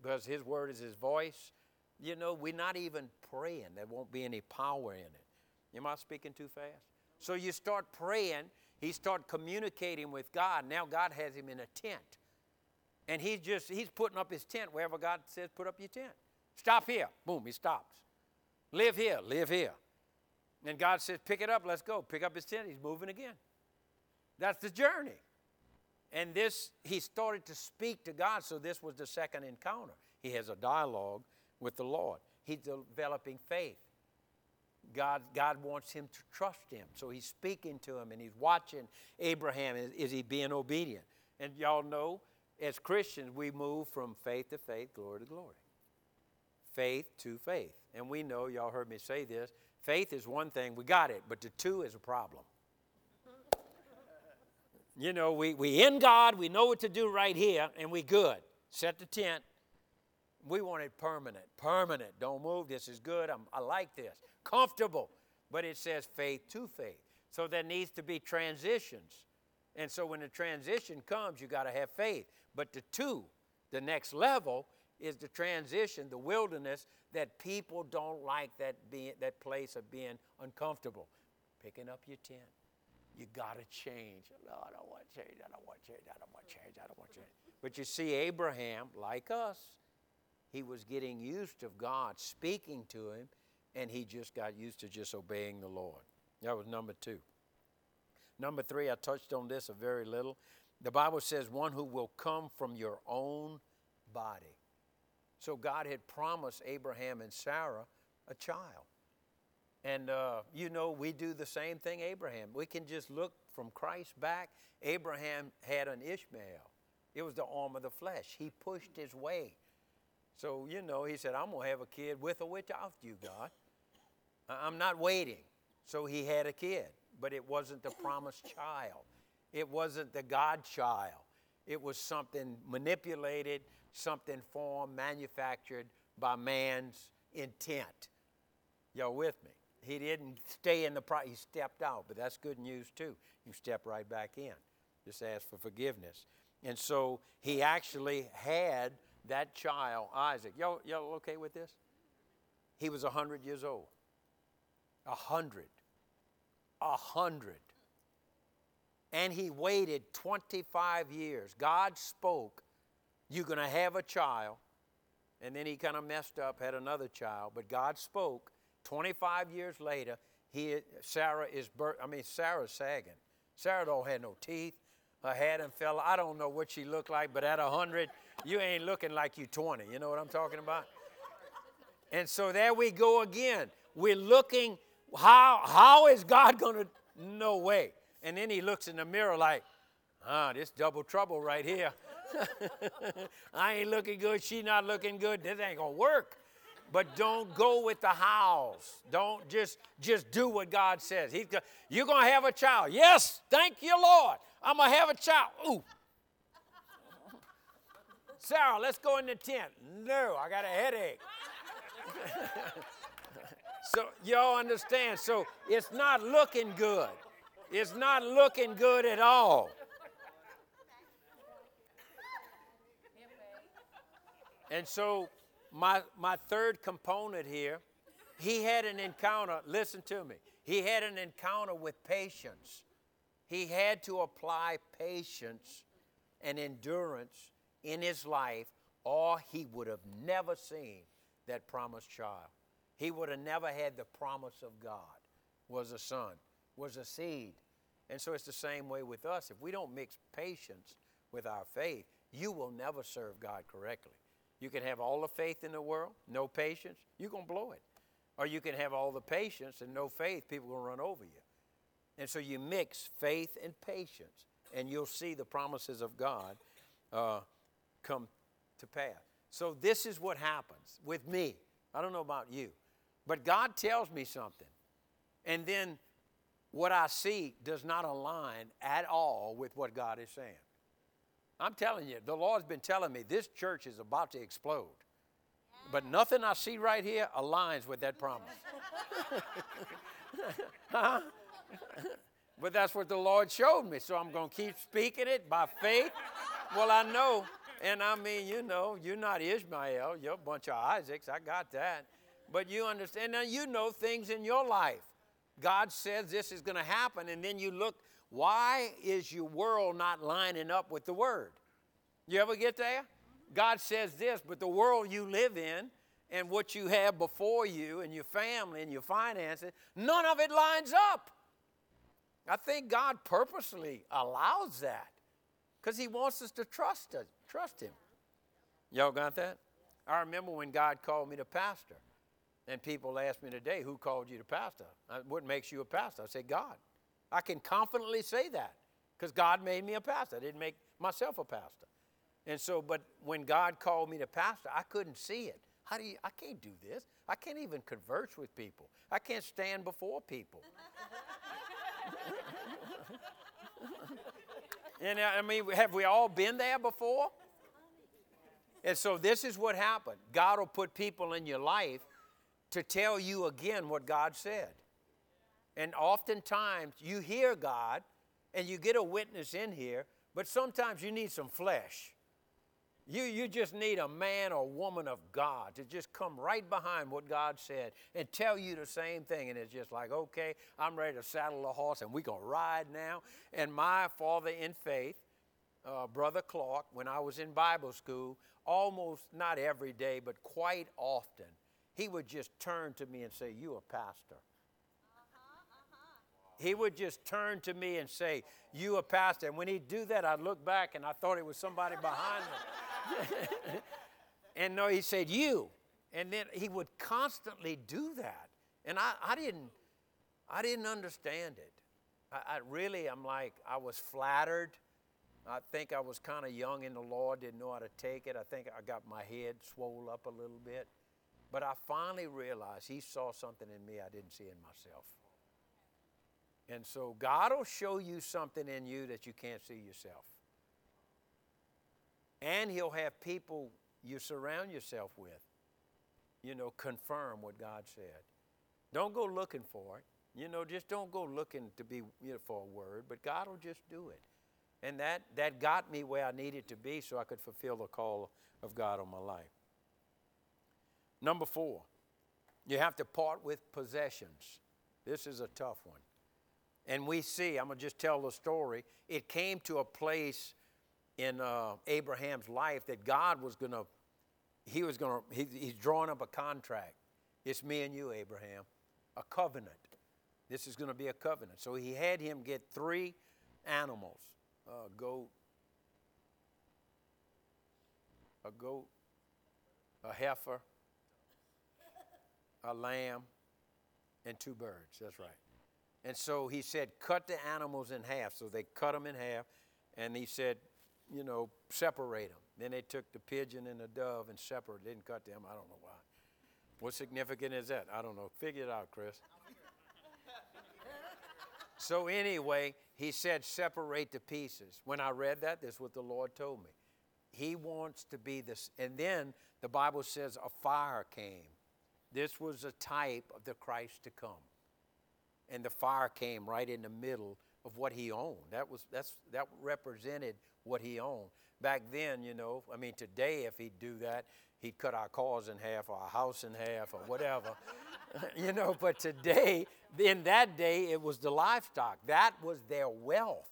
because His word is His voice, you know, we're not even praying. There won't be any power in it. Am I speaking too fast? So you start praying, he start communicating with God. Now God has him in a tent. And he's just, he's putting up his tent wherever God says, put up your tent. Stop here. Boom, he stops. Live here, live here. And God says, pick it up, let's go. Pick up his tent, he's moving again. That's the journey. And this, he started to speak to God, so this was the second encounter. He has a dialogue with the Lord. He's developing faith. God, God wants him to trust him. So he's speaking to him and he's watching Abraham. Is, is he being obedient? And y'all know, as Christians, we move from faith to faith, glory to glory. Faith to faith. And we know, y'all heard me say this, faith is one thing, we got it, but the two is a problem. you know, we, we in God, we know what to do right here, and we good. Set the tent. We want it permanent, permanent. Don't move. This is good. I'm, I like this comfortable. But it says faith to faith. So there needs to be transitions. And so when the transition comes, you got to have faith. But the two, the next level, is the transition, the wilderness, that people don't like that, being, that place of being uncomfortable. Picking up your tent. You got to change. No, I don't want change. I don't want change. I don't want change. I don't want change. But you see, Abraham, like us, he was getting used to God speaking to him and he just got used to just obeying the Lord. That was number two. Number three, I touched on this a very little. The Bible says, one who will come from your own body. So God had promised Abraham and Sarah a child. And uh, you know, we do the same thing, Abraham. We can just look from Christ back. Abraham had an Ishmael, it was the arm of the flesh. He pushed his way so, you know, he said, I'm going to have a kid with or without you, God. I'm not waiting. So he had a kid, but it wasn't the promised child. It wasn't the God child. It was something manipulated, something formed, manufactured by man's intent. Y'all with me? He didn't stay in the pro he stepped out, but that's good news too. You step right back in. Just ask for forgiveness. And so he actually had that child, Isaac, y'all, y'all okay with this? He was 100 years old. A hundred. A hundred. And he waited 25 years. God spoke, You're going to have a child. And then he kind of messed up, had another child. But God spoke. 25 years later, he, Sarah is, birth, I mean, Sarah's sagging. Sarah don't have no teeth. Her head and fell. I don't know what she looked like, but at 100, you ain't looking like you 20. You know what I'm talking about? And so there we go again. We're looking, how, how is God going to? No way. And then he looks in the mirror like, ah, this double trouble right here. I ain't looking good. She not looking good. This ain't to work. But don't go with the hows. Don't just just do what God says. He's you're going to have a child. Yes, thank you, Lord. I'm to have a child. Ooh, Sarah, let's go in the tent. No, I got a headache. so, y'all understand? So, it's not looking good. It's not looking good at all. And so, my, my third component here, he had an encounter. Listen to me. He had an encounter with patience. He had to apply patience and endurance in his life, or he would have never seen that promised child. He would have never had the promise of God was a son, was a seed. And so it's the same way with us. If we don't mix patience with our faith, you will never serve God correctly. You can have all the faith in the world, no patience, you're going to blow it. Or you can have all the patience and no faith, people will run over you. And so you mix faith and patience, and you'll see the promises of God uh, come to pass. So this is what happens with me. I don't know about you, but God tells me something, and then what I see does not align at all with what God is saying. I'm telling you, the Lord's been telling me this church is about to explode. But nothing I see right here aligns with that promise. huh? but that's what the Lord showed me. So I'm going to keep speaking it by faith. Well, I know. And I mean, you know, you're not Ishmael. You're a bunch of Isaacs. I got that. But you understand. Now, you know things in your life. God says this is going to happen. And then you look, why is your world not lining up with the Word? You ever get there? God says this, but the world you live in and what you have before you and your family and your finances, none of it lines up. I think God purposely allows that because He wants us to trust us, trust Him. Y'all got that? I remember when God called me to pastor, and people ask me today, "Who called you to pastor? What makes you a pastor?" I say, "God." I can confidently say that because God made me a pastor. I didn't make myself a pastor. And so, but when God called me to pastor, I couldn't see it. How do you, I can't do this. I can't even converse with people. I can't stand before people. and I mean, have we all been there before? And so this is what happened. God will put people in your life to tell you again what God said. And oftentimes you hear God and you get a witness in here, but sometimes you need some flesh. You, you just need a man or woman of God to just come right behind what God said and tell you the same thing. And it's just like, okay, I'm ready to saddle the horse and we're going to ride now. And my father in faith, uh, Brother Clark, when I was in Bible school, almost not every day, but quite often, he would just turn to me and say, You a pastor. He would just turn to me and say, You a pastor. And when he'd do that, I'd look back and I thought it was somebody behind me. and no, he said, You. And then he would constantly do that. And I, I didn't I didn't understand it. I, I really I'm like, I was flattered. I think I was kind of young in the Lord, didn't know how to take it. I think I got my head swole up a little bit. But I finally realized he saw something in me I didn't see in myself. And so God will show you something in you that you can't see yourself. And He'll have people you surround yourself with, you know, confirm what God said. Don't go looking for it. You know, just don't go looking to be you know, for a word, but God will just do it. And that, that got me where I needed to be so I could fulfill the call of God on my life. Number four, you have to part with possessions. This is a tough one. And we see, I'm going to just tell the story. It came to a place in uh, Abraham's life that God was going to, he was going to, he, he's drawing up a contract. It's me and you, Abraham, a covenant. This is going to be a covenant. So he had him get three animals a goat, a goat, a heifer, a lamb, and two birds. That's right. And so he said, cut the animals in half. So they cut them in half. And he said, you know, separate them. Then they took the pigeon and the dove and separated, didn't cut them. I don't know why. What significant is that? I don't know. Figure it out, Chris. so, anyway, he said, separate the pieces. When I read that, this is what the Lord told me. he wants to be this. And then the Bible says a fire came. This was a type of the Christ to come. And the fire came right in the middle of what he owned. That was that's that represented what he owned. Back then, you know, I mean today if he'd do that, he'd cut our cars in half or our house in half or whatever. you know, but today, in that day, it was the livestock. That was their wealth.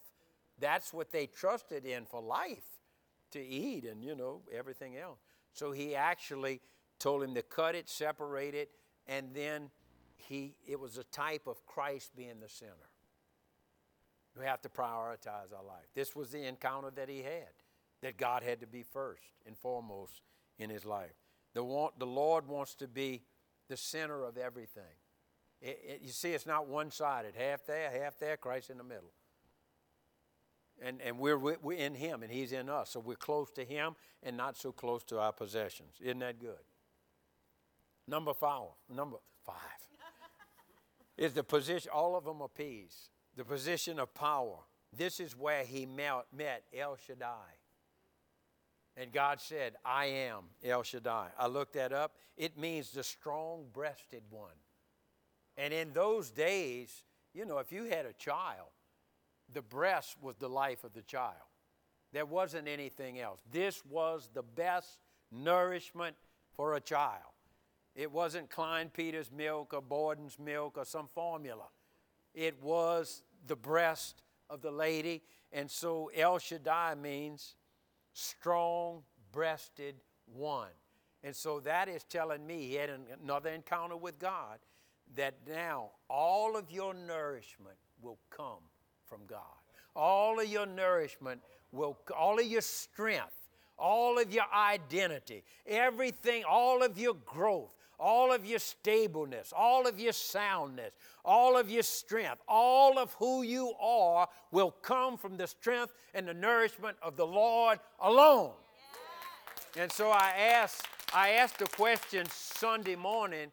That's what they trusted in for life to eat and, you know, everything else. So he actually told him to cut it, separate it, and then he, it was a type of Christ being the center. We have to prioritize our life. This was the encounter that he had, that God had to be first and foremost in his life. The, want, the Lord wants to be the center of everything. It, it, you see, it's not one sided half there, half there, Christ in the middle. And, and we're, we're in Him and He's in us. So we're close to Him and not so close to our possessions. Isn't that good? Number five, number five is the position, all of them are the position of power. This is where He met, met El Shaddai. And God said, I am El Shaddai. I looked that up. It means the strong breasted one. And in those days, you know, if you had a child, the breast was the life of the child. There wasn't anything else. This was the best nourishment for a child. It wasn't Kleinpeter's milk or Borden's milk or some formula. It was the breast of the lady. And so El Shaddai means strong breasted one. And so that is telling me he had another encounter with God that now all of your nourishment will come from God. All of your nourishment will, all of your strength, all of your identity, everything, all of your growth, all of your stableness, all of your soundness, all of your strength, all of who you are will come from the strength and the nourishment of the Lord alone. And so I asked, I asked the question Sunday morning,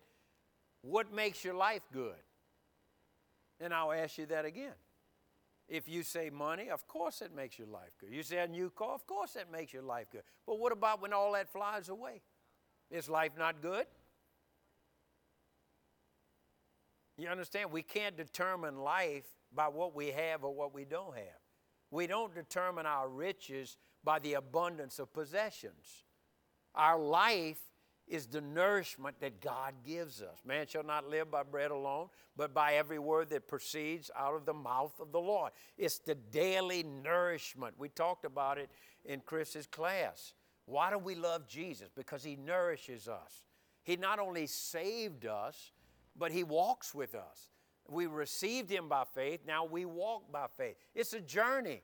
what makes your life good? And I'll ask you that again. If you say money, of course it makes your life good. You say a new car, of course that makes your life good. But what about when all that flies away? Is life not good? You understand? We can't determine life by what we have or what we don't have. We don't determine our riches by the abundance of possessions. Our life is the nourishment that God gives us. Man shall not live by bread alone, but by every word that proceeds out of the mouth of the Lord. It's the daily nourishment. We talked about it in Chris's class. Why do we love Jesus? Because he nourishes us. He not only saved us, but He walks with us. We received Him by faith, now we walk by faith. It's a journey.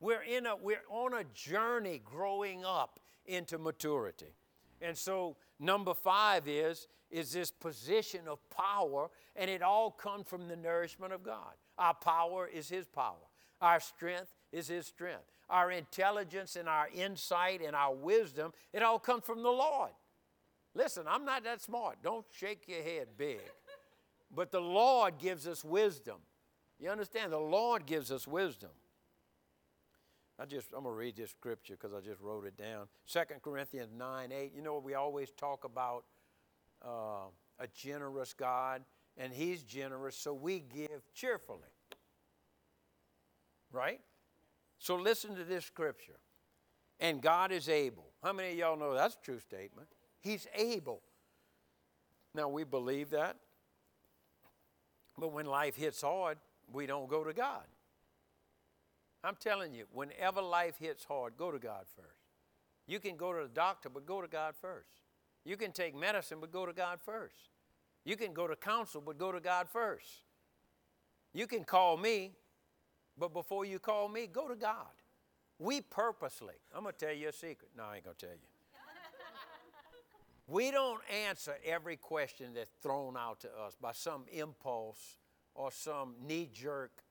We're, in a, we're on a journey growing up into maturity. And so, number five is, is this position of power, and it all comes from the nourishment of God. Our power is His power, our strength is His strength, our intelligence and our insight and our wisdom, it all comes from the Lord. Listen, I'm not that smart. Don't shake your head big. But the Lord gives us wisdom. You understand? The Lord gives us wisdom. I just I'm gonna read this scripture because I just wrote it down. 2 Corinthians 9, 8. You know, we always talk about uh, a generous God, and He's generous, so we give cheerfully. Right? So listen to this scripture. And God is able. How many of y'all know that's a true statement? He's able. Now we believe that. But when life hits hard, we don't go to God. I'm telling you, whenever life hits hard, go to God first. You can go to the doctor, but go to God first. You can take medicine, but go to God first. You can go to counsel, but go to God first. You can call me, but before you call me, go to God. We purposely, I'm going to tell you a secret. No, I ain't going to tell you. We don't answer every question that's thrown out to us by some impulse or some knee jerk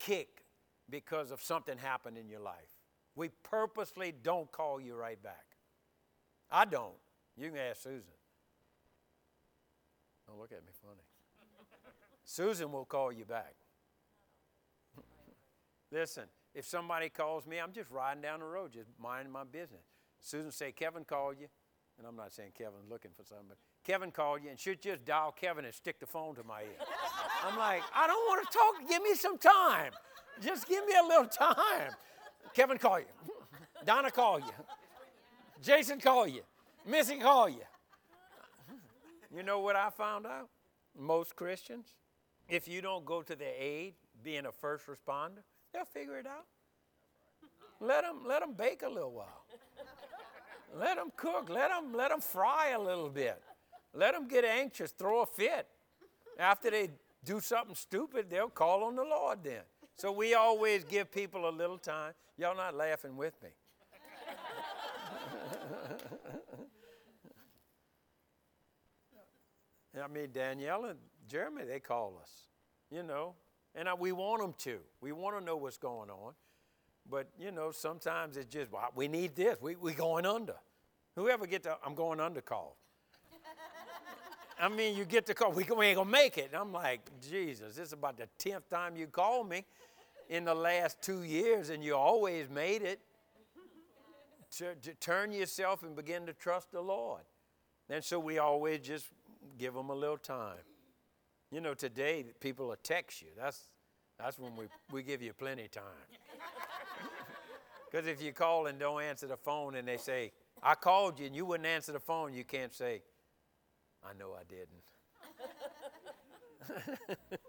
kick because of something happened in your life. We purposely don't call you right back. I don't. You can ask Susan. Don't look at me funny. Susan will call you back. Listen, if somebody calls me, I'm just riding down the road, just minding my business. Susan say, Kevin called you. And I'm not saying Kevin's looking for something, but Kevin called you and she'd just dial Kevin and stick the phone to my ear. I'm like, I don't want to talk. Give me some time. Just give me a little time. Kevin called you. Donna called you. Jason called you. Missy called you. You know what I found out? Most Christians, if you don't go to their aid, being a first responder, they'll figure it out. Let them, let them bake a little while. Let them cook. Let them, let them fry a little bit. Let them get anxious, throw a fit. After they do something stupid, they'll call on the Lord then. So we always give people a little time. Y'all not laughing with me. I mean, Danielle and Jeremy, they call us, you know, and I, we want them to. We want to know what's going on. But, you know, sometimes it's just, well, we need this. We, we going under. Whoever get the, I'm going under call. I mean, you get the call, we, we ain't to make it. And I'm like, Jesus, this is about the 10th time you called me in the last two years, and you always made it. To turn yourself and begin to trust the Lord. And so we always just give them a little time. You know, today people will text you. That's, that's when we, we give you plenty of time. Because if you call and don't answer the phone and they say, I called you and you wouldn't answer the phone, you can't say, I know I didn't.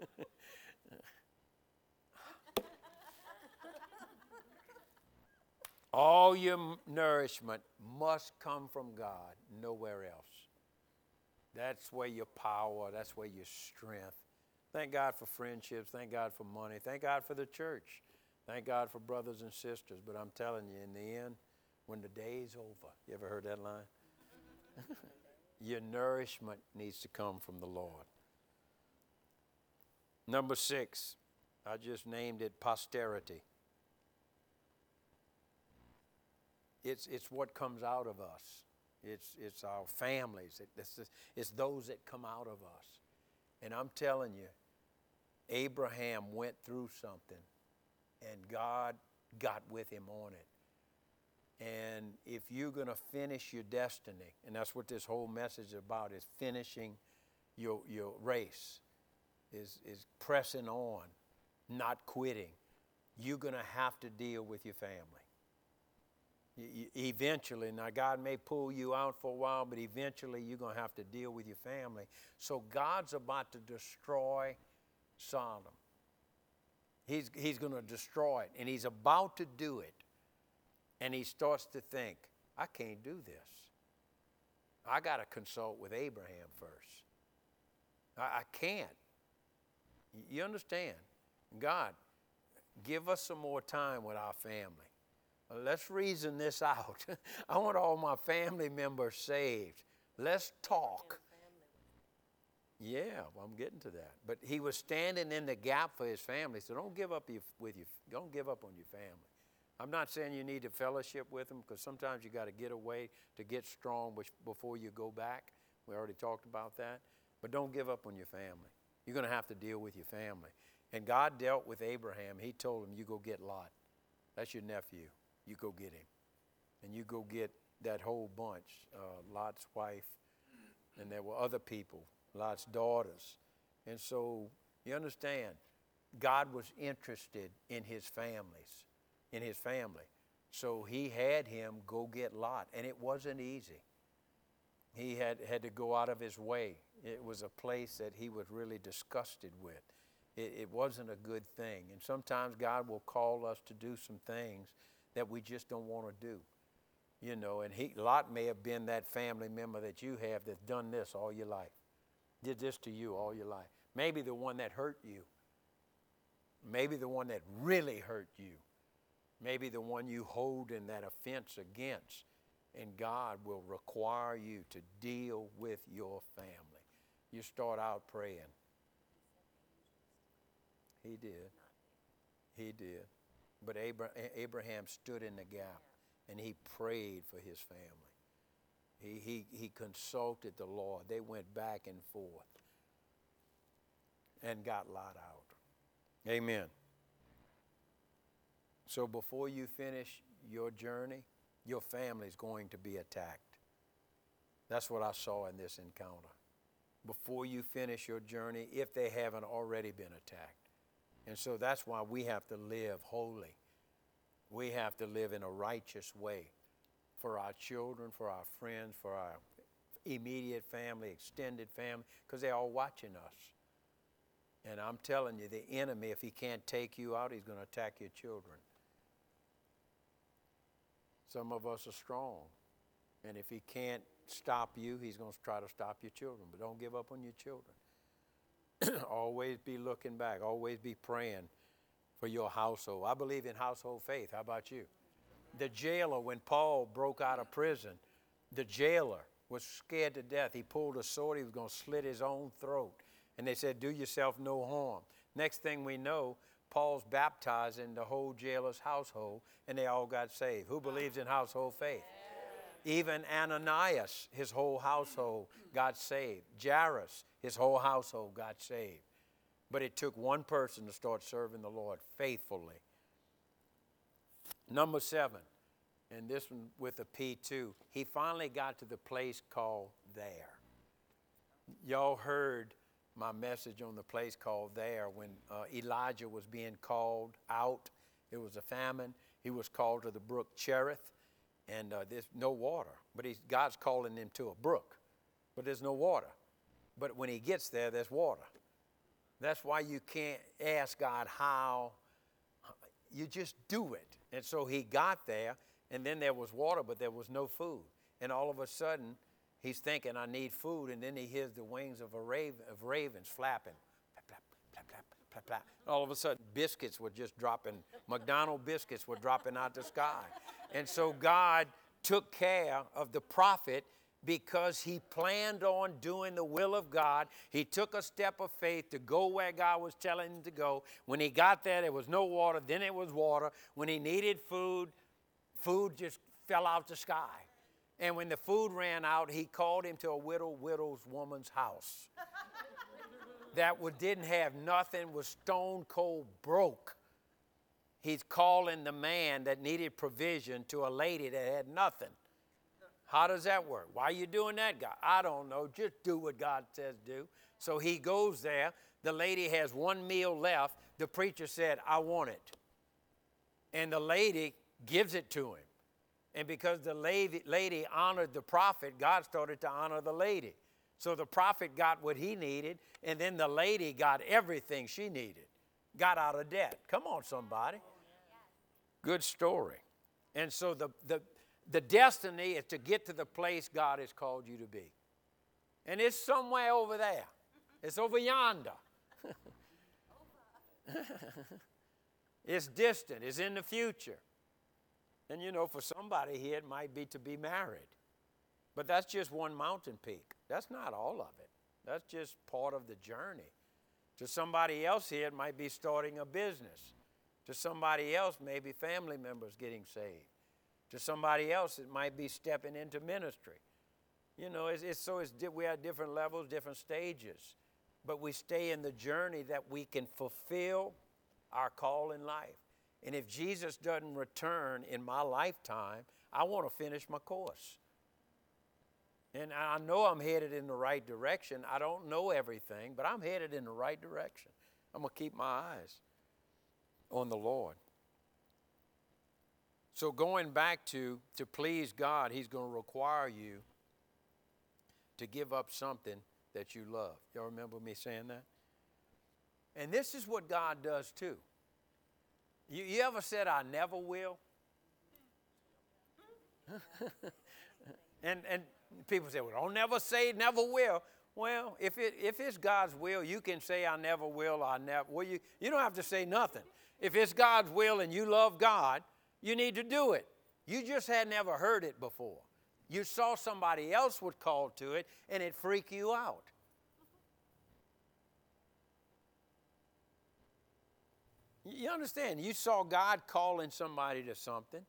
All your nourishment must come from God, nowhere else. That's where your power, that's where your strength. Thank God for friendships. Thank God for money. Thank God for the church. Thank God for brothers and sisters. But I'm telling you, in the end, when the day's over, you ever heard that line? your nourishment needs to come from the Lord. Number six, I just named it posterity. It's, it's what comes out of us. It's, it's our families. It, it's, it's those that come out of us. And I'm telling you, Abraham went through something, and God got with him on it. And if you're going to finish your destiny, and that's what this whole message is about, is finishing your, your race, is, is pressing on, not quitting, you're going to have to deal with your family eventually, now God may pull you out for a while, but eventually you're going to have to deal with your family. So God's about to destroy Sodom. He's, he's going to destroy it, and he's about to do it. And he starts to think, I can't do this. I got to consult with Abraham first. I, I can't. You understand? God, give us some more time with our family. Let's reason this out. I want all my family members saved. Let's talk. Yeah, well, I'm getting to that. But he was standing in the gap for his family. So don't give up with you. Don't give up on your family. I'm not saying you need to fellowship with them because sometimes you got to get away to get strong before you go back. We already talked about that. But don't give up on your family. You're going to have to deal with your family. And God dealt with Abraham. He told him, You go get Lot. That's your nephew you go get him. And you go get that whole bunch uh, Lot's wife, and there were other people, Lot's daughters. And so you understand, God was interested in his families, in his family. So he had him go get Lot, and it wasn't easy. He had, had to go out of his way. It was a place that he was really disgusted with. It, it wasn't a good thing. And sometimes God will call us to do some things that we just don't want to do. You know, and he, Lot may have been that family member that you have that's done this all your life, did this to you all your life. Maybe the one that hurt you. Maybe the one that really hurt you. Maybe the one you hold in that offense against. And God will require you to deal with your family. You start out praying. He did. He did. But Abraham stood in the gap and he prayed for his family. He, he, he consulted the Lord. They went back and forth and got Lot out. Amen. So before you finish your journey, your family is going to be attacked. That's what I saw in this encounter. Before you finish your journey, if they haven't already been attacked. And so that's why we have to live holy. We have to live in a righteous way for our children, for our friends, for our immediate family, extended family, because they're all watching us. And I'm telling you, the enemy, if he can't take you out, he's going to attack your children. Some of us are strong. And if he can't stop you, he's going to try to stop your children. But don't give up on your children. always be looking back, always be praying for your household. I believe in household faith. How about you? The jailer, when Paul broke out of prison, the jailer was scared to death. He pulled a sword, he was going to slit his own throat. And they said, Do yourself no harm. Next thing we know, Paul's baptizing the whole jailer's household, and they all got saved. Who believes in household faith? Even Ananias, his whole household got saved. Jairus, his whole household got saved. But it took one person to start serving the Lord faithfully. Number seven, and this one with a P2, he finally got to the place called there. Y'all heard my message on the place called there when uh, Elijah was being called out. It was a famine. He was called to the brook Cherith, and uh, there's no water. But God's calling him to a brook, but there's no water. But when he gets there, there's water. That's why you can't ask God how. You just do it. And so he got there, and then there was water, but there was no food. And all of a sudden, he's thinking, I need food. And then he hears the wings of, a raven, of ravens flapping. All of a sudden, biscuits were just dropping, McDonald biscuits were dropping out the sky. And so God took care of the prophet because he planned on doing the will of God. He took a step of faith to go where God was telling him to go. When he got there, there was no water, then it was water. When he needed food, food just fell out the sky. And when the food ran out, he called him to a widow widow's woman's house that didn't have nothing, was stone cold broke. He's calling the man that needed provision to a lady that had nothing. How does that work? Why are you doing that, God? I don't know. Just do what God says do. So he goes there. The lady has one meal left. The preacher said, I want it. And the lady gives it to him. And because the lady, lady honored the prophet, God started to honor the lady. So the prophet got what he needed, and then the lady got everything she needed, got out of debt. Come on, somebody. Good story. And so the, the, the destiny is to get to the place God has called you to be. And it's somewhere over there, it's over yonder. it's distant, it's in the future. And you know, for somebody here, it might be to be married. But that's just one mountain peak. That's not all of it. That's just part of the journey. To somebody else here, it might be starting a business. To somebody else, maybe family members getting saved. To somebody else, it might be stepping into ministry. You know, it's, it's so it's, we have different levels, different stages, but we stay in the journey that we can fulfill our call in life. And if Jesus doesn't return in my lifetime, I want to finish my course. And I know I'm headed in the right direction. I don't know everything, but I'm headed in the right direction. I'm going to keep my eyes on the Lord. So going back to to please God, he's going to require you to give up something that you love. Y'all remember me saying that? And this is what God does too. You, you ever said, I never will? and, and people say, well, don't never say never will. Well, if, it, if it's God's will, you can say, I never will, I never. Well, you, you don't have to say nothing. If it's God's will and you love God, you need to do it. You just had never heard it before. You saw somebody else was called to it and it freaked you out. You understand? You saw God calling somebody to something,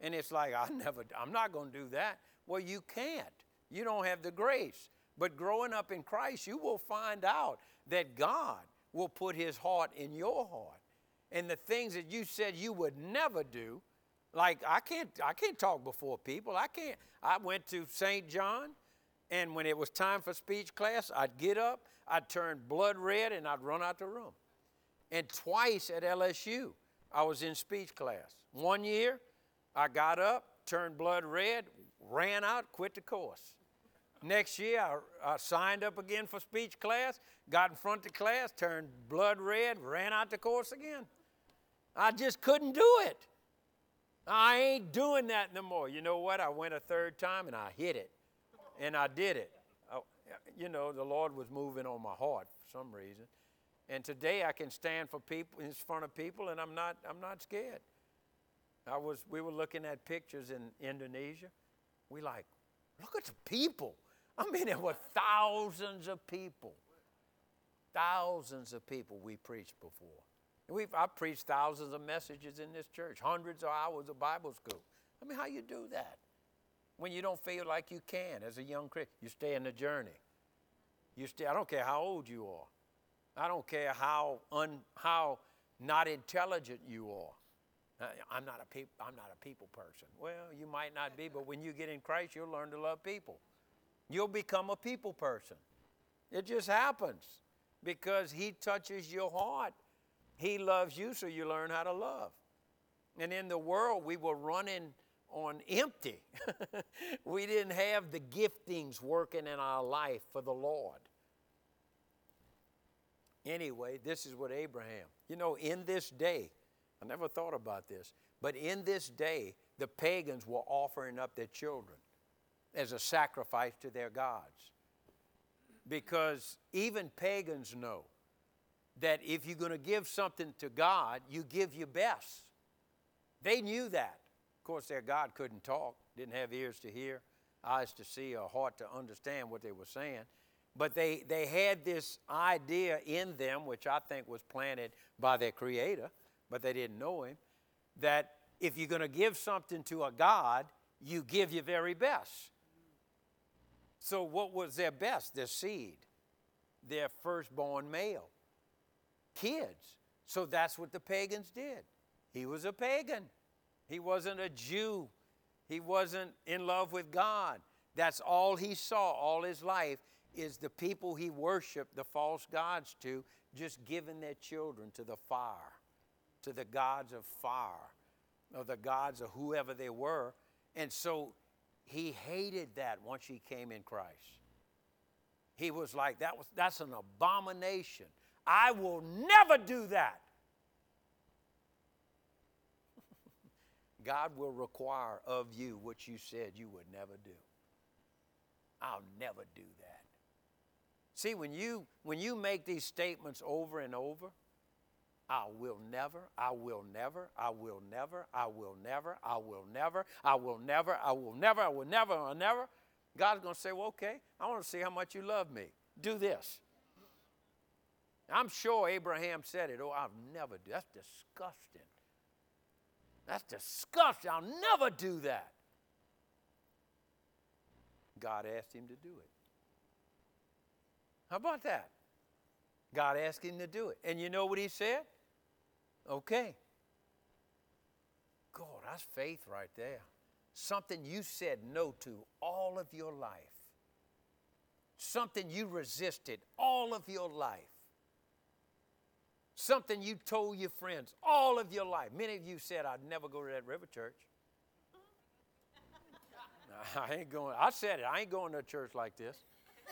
and it's like, I never, I'm not going to do that. Well, you can't. You don't have the grace. But growing up in Christ, you will find out that God will put His heart in your heart. And the things that you said you would never do, Like I can't I can't talk before people. I can't. I went to St. John, and when it was time for speech class, I'd get up, I'd turn blood red, and I'd run out the room. And twice at LSU, I was in speech class. One year, I got up, turned blood red, ran out, quit the course. Next year, I, I, signed up again for speech class, got in front of class, turned blood red, ran out the course again. I just couldn't do it. I ain't doing that no more. You know what? I went a third time and I hit it. And I did it. I, you know, the Lord was moving on my heart for some reason. And today I can stand for people in front of people and I'm not I'm not scared. I was we were looking at pictures in Indonesia. We like, look at the people. I mean, there were thousands of people. Thousands of people we preached before. We've, I've preached thousands of messages in this church, hundreds of hours of Bible school. I mean, how you do that? When you don't feel like you can as a young Christian, you stay in the journey. You stay, I don't care how old you are. I don't care how, un, how not intelligent you are. I'm not, a peop, I'm not a people person. Well, you might not be, but when you get in Christ, you'll learn to love people. You'll become a people person. It just happens because He touches your heart. He loves you, so you learn how to love. And in the world, we were running on empty. we didn't have the giftings working in our life for the Lord. Anyway, this is what Abraham, you know, in this day, I never thought about this, but in this day, the pagans were offering up their children as a sacrifice to their gods. Because even pagans know that if you're going to give something to God, you give your best. They knew that. Of course, their God couldn't talk, didn't have ears to hear, eyes to see, or heart to understand what they were saying. But they, they had this idea in them, which I think was planted by their Creator, but they didn't know Him, that if you're going to give something to a God, you give your very best. So, what was their best? Their seed, their firstborn male, kids. So, that's what the pagans did. He was a pagan, he wasn't a Jew, he wasn't in love with God. That's all he saw all his life is the people he worshiped the false gods to just giving their children to the fire, to the gods of fire, or the gods of whoever they were. And so he hated that once he came in Christ. He was like, that was, that's an abomination. I will never do that. God will require of you what you said you would never do. I'll never do that. See, when you, when you make these statements over and over, I will never, I will never, I will never, I will never, I will never, I will never, I will never, I will never, I will never. God's going to say, well, okay, I want to see how much you love me. Do this. I'm sure Abraham said it. Oh, I'll never do That's disgusting. That's disgusting. I'll never do that. God asked him to do it. How about that? God asked him to do it. And you know what he said? Okay. God, that's faith right there. Something you said no to all of your life. Something you resisted all of your life. Something you told your friends all of your life. Many of you said, I'd never go to that river church. I ain't going, I said it, I ain't going to a church like this.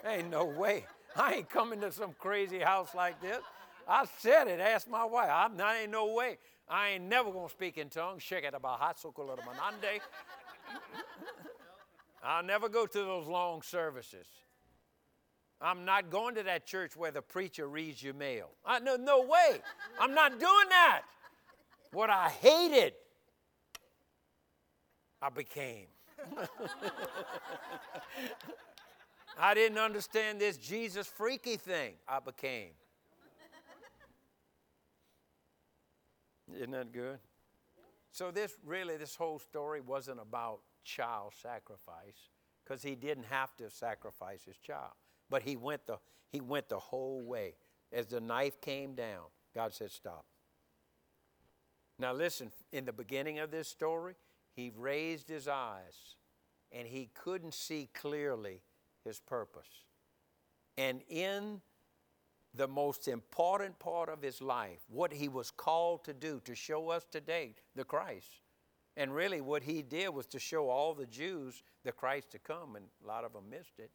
Ain't no way. I ain't coming to some crazy house like this. I said it. Ask my wife. I'm, I ain't no way. I ain't never gonna speak in tongues. Manande. I'll never go to those long services. I'm not going to that church where the preacher reads your mail. I, no, no way. I'm not doing that. What I hated, I became. I didn't understand this Jesus freaky thing I became. Isn't that good? So this really, this whole story wasn't about child sacrifice because he didn't have to sacrifice his child. But he went the, he went the whole way. As the knife came down, God said, stop. Now listen, in the beginning of this story, he raised his eyes and he couldn't see clearly his purpose. And in the most important part of his life, what he was called to do to show us today the Christ. And really, what he did was to show all the Jews the Christ to come, and a lot of them missed it.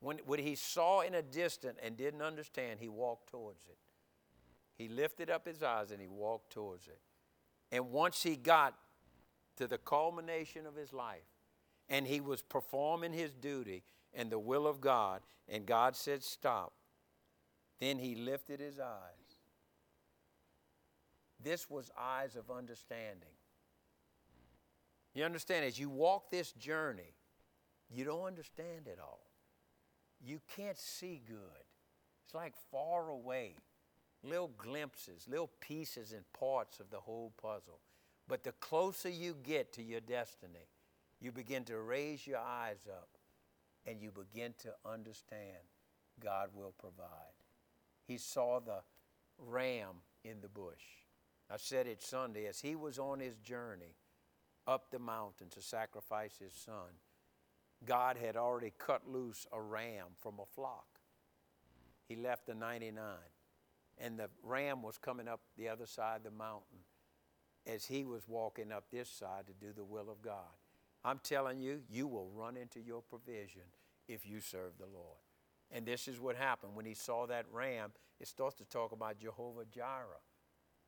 When, what he saw in a distance and didn't understand, he walked towards it. He lifted up his eyes and he walked towards it. And once he got to the culmination of his life and he was performing his duty and the will of God, and God said, Stop, then he lifted his eyes. This was eyes of understanding. You understand, as you walk this journey, you don't understand it all. You can't see good. It's like far away, little glimpses, little pieces and parts of the whole puzzle. But the closer you get to your destiny, you begin to raise your eyes up and you begin to understand God will provide. He saw the ram in the bush. I said it Sunday as he was on his journey up the mountain to sacrifice his son. God had already cut loose a ram from a flock. He left the 99, and the ram was coming up the other side of the mountain as he was walking up this side to do the will of God. I'm telling you, you will run into your provision if you serve the Lord. And this is what happened. When he saw that ram, it starts to talk about Jehovah Jireh,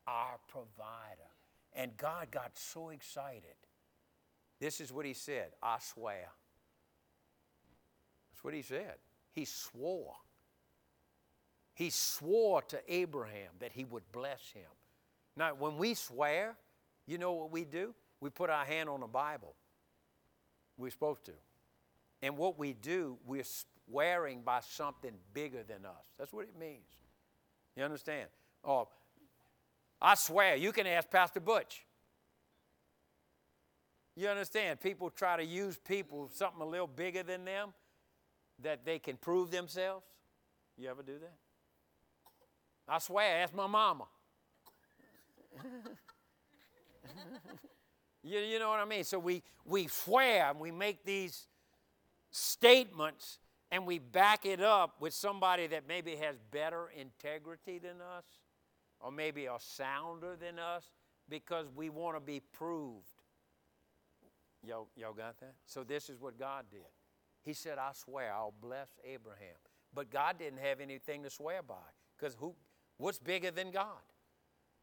our provider. And God got so excited. This is what he said I swear. That's what he said. He swore. He swore to Abraham that he would bless him. Now, when we swear, you know what we do? We put our hand on the Bible. We're supposed to. And what we do, we're swearing by something bigger than us. That's what it means. You understand? Oh, I swear, you can ask Pastor Butch. You understand? People try to use people, something a little bigger than them, that they can prove themselves. You ever do that? I swear, ask my mama. you, you know what I mean? So we, we swear and we make these statements and we back it up with somebody that maybe has better integrity than us or maybe are sounder than us because we want to be proved. Y'all, y'all got that? So this is what God did. He said, I swear I'll bless Abraham. But God didn't have anything to swear by because who, what's bigger than God?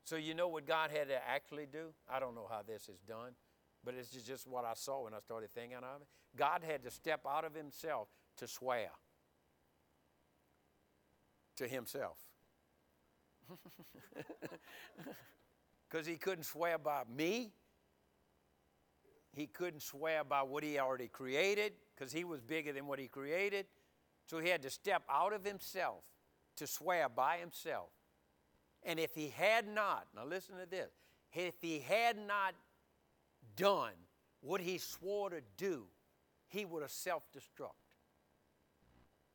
So you know what God had to actually do? I don't know how this is done, but it's just what I saw when I started thinking of it. God had to step out of himself to swear to himself. Because he couldn't swear by me. He couldn't swear by what he already created because he was bigger than what he created. So he had to step out of himself to swear by himself. And if he had not, now listen to this, if he had not done what he swore to do, he would have self destruct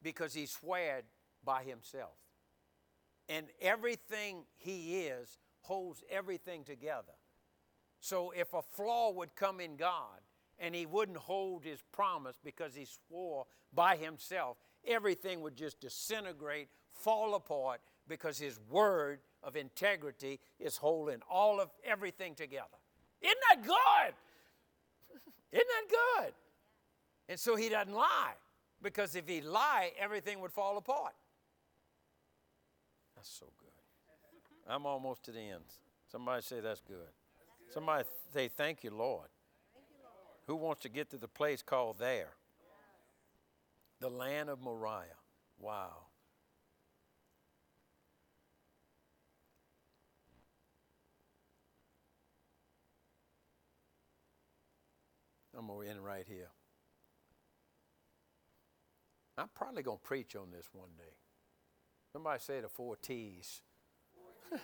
because he swore by himself. And everything he is holds everything together. So if a flaw would come in God and he wouldn't hold his promise because he swore by himself, everything would just disintegrate, fall apart because his word of integrity is holding all of everything together. Isn't that good? Isn't that good? And so he doesn't lie because if he lie, everything would fall apart. That's so good. I'm almost to the end. Somebody say that's good. Somebody say thank you, Lord. Who wants to get to the place called there? The land of Moriah. Wow. I'm going to end right here. I'm probably going to preach on this one day. Somebody say the four T's.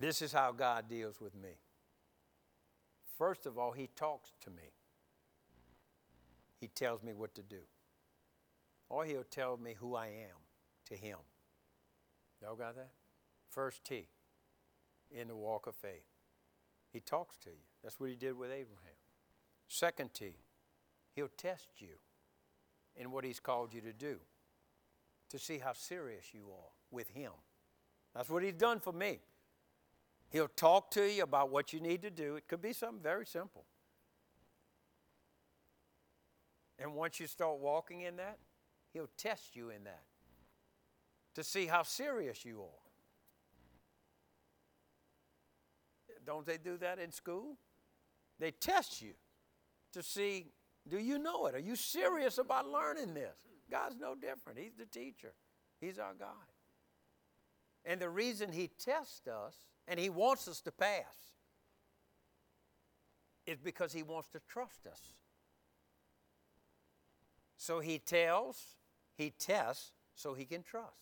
this is how God deals with me. First of all, He talks to me, He tells me what to do. Or He'll tell me who I am to Him. Y'all got that? First T. in the walk of faith. He talks to you. That's what he did with Abraham. Second T, he'll test you in what he's called you to do to see how serious you are with him. That's what he's done for me. He'll talk to you about what you need to do. It could be something very simple. And once you start walking in that, he'll test you in that to see how serious you are. Don't they do that in school? They test you to see do you know it? Are you serious about learning this? God's no different. He's the teacher, He's our God. And the reason He tests us and He wants us to pass is because He wants to trust us. So He tells, He tests so He can trust.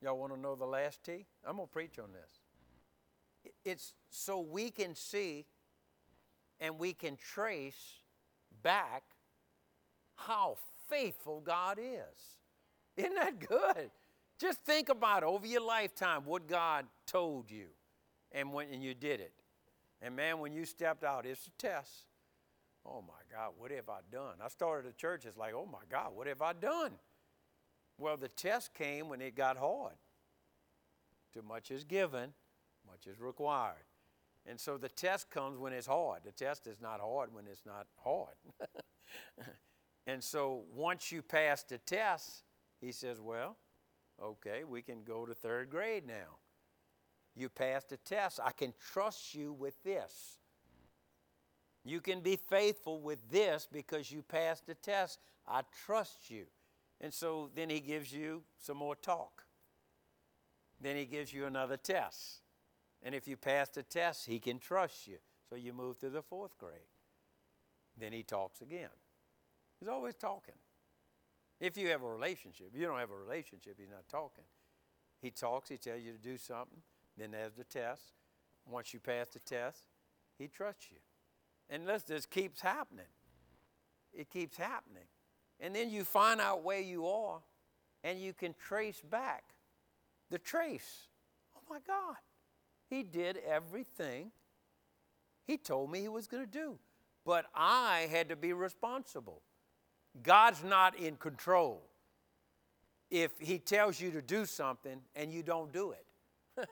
Y'all want to know the last T? I'm going to preach on this. It's so we can see and we can trace back how faithful God is. Isn't that good? Just think about over your lifetime what God told you and when and you did it. And man, when you stepped out, it's a test. Oh my God, what have I done? I started a church, it's like, oh my God, what have I done? Well, the test came when it got hard. Too much is given, much is required. And so the test comes when it's hard. The test is not hard when it's not hard. and so once you pass the test, he says, Well, okay, we can go to third grade now. You passed the test. I can trust you with this. You can be faithful with this because you passed the test. I trust you. And so then he gives you some more talk. Then he gives you another test. And if you pass the test, he can trust you. So you move to the fourth grade. Then he talks again. He's always talking. If you have a relationship, you don't have a relationship, he's not talking. He talks, he tells you to do something, then there's the test. Once you pass the test, he trusts you. And this just keeps happening. It keeps happening. And then you find out where you are and you can trace back the trace. Oh my God. He did everything he told me he was going to do. But I had to be responsible. God's not in control if he tells you to do something and you don't do it.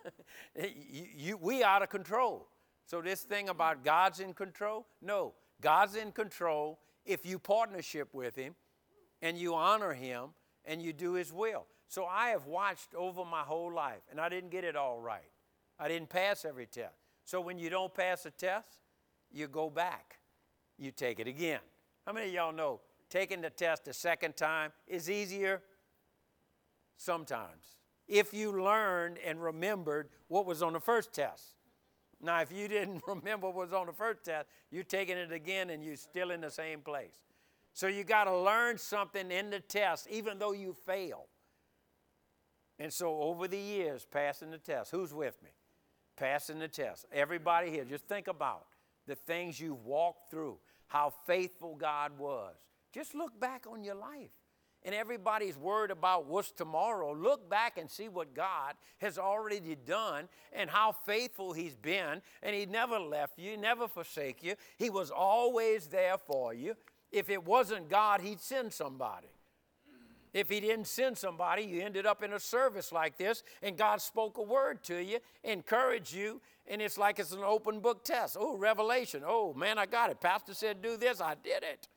you, you, we out of control. So this thing about God's in control, no, God's in control if you partnership with him and you honor him and you do his will. So I have watched over my whole life and I didn't get it all right. I didn't pass every test. So when you don't pass a test, you go back. You take it again. How many of y'all know taking the test a second time is easier? Sometimes. If you learned and remembered what was on the first test. Now, if you didn't remember what was on the first test, you're taking it again and you're still in the same place. So you got to learn something in the test, even though you fail. And so over the years, passing the test, who's with me? Passing the test. Everybody here, just think about the things you've walked through, how faithful God was. Just look back on your life. And everybody's worried about what's tomorrow. Look back and see what God has already done and how faithful He's been. And He never left you, never forsake you. He was always there for you. If it wasn't God, He'd send somebody. If he didn't send somebody, you ended up in a service like this, and God spoke a word to you, encouraged you, and it's like it's an open book test. Oh, revelation. Oh, man, I got it. Pastor said, do this. I did it.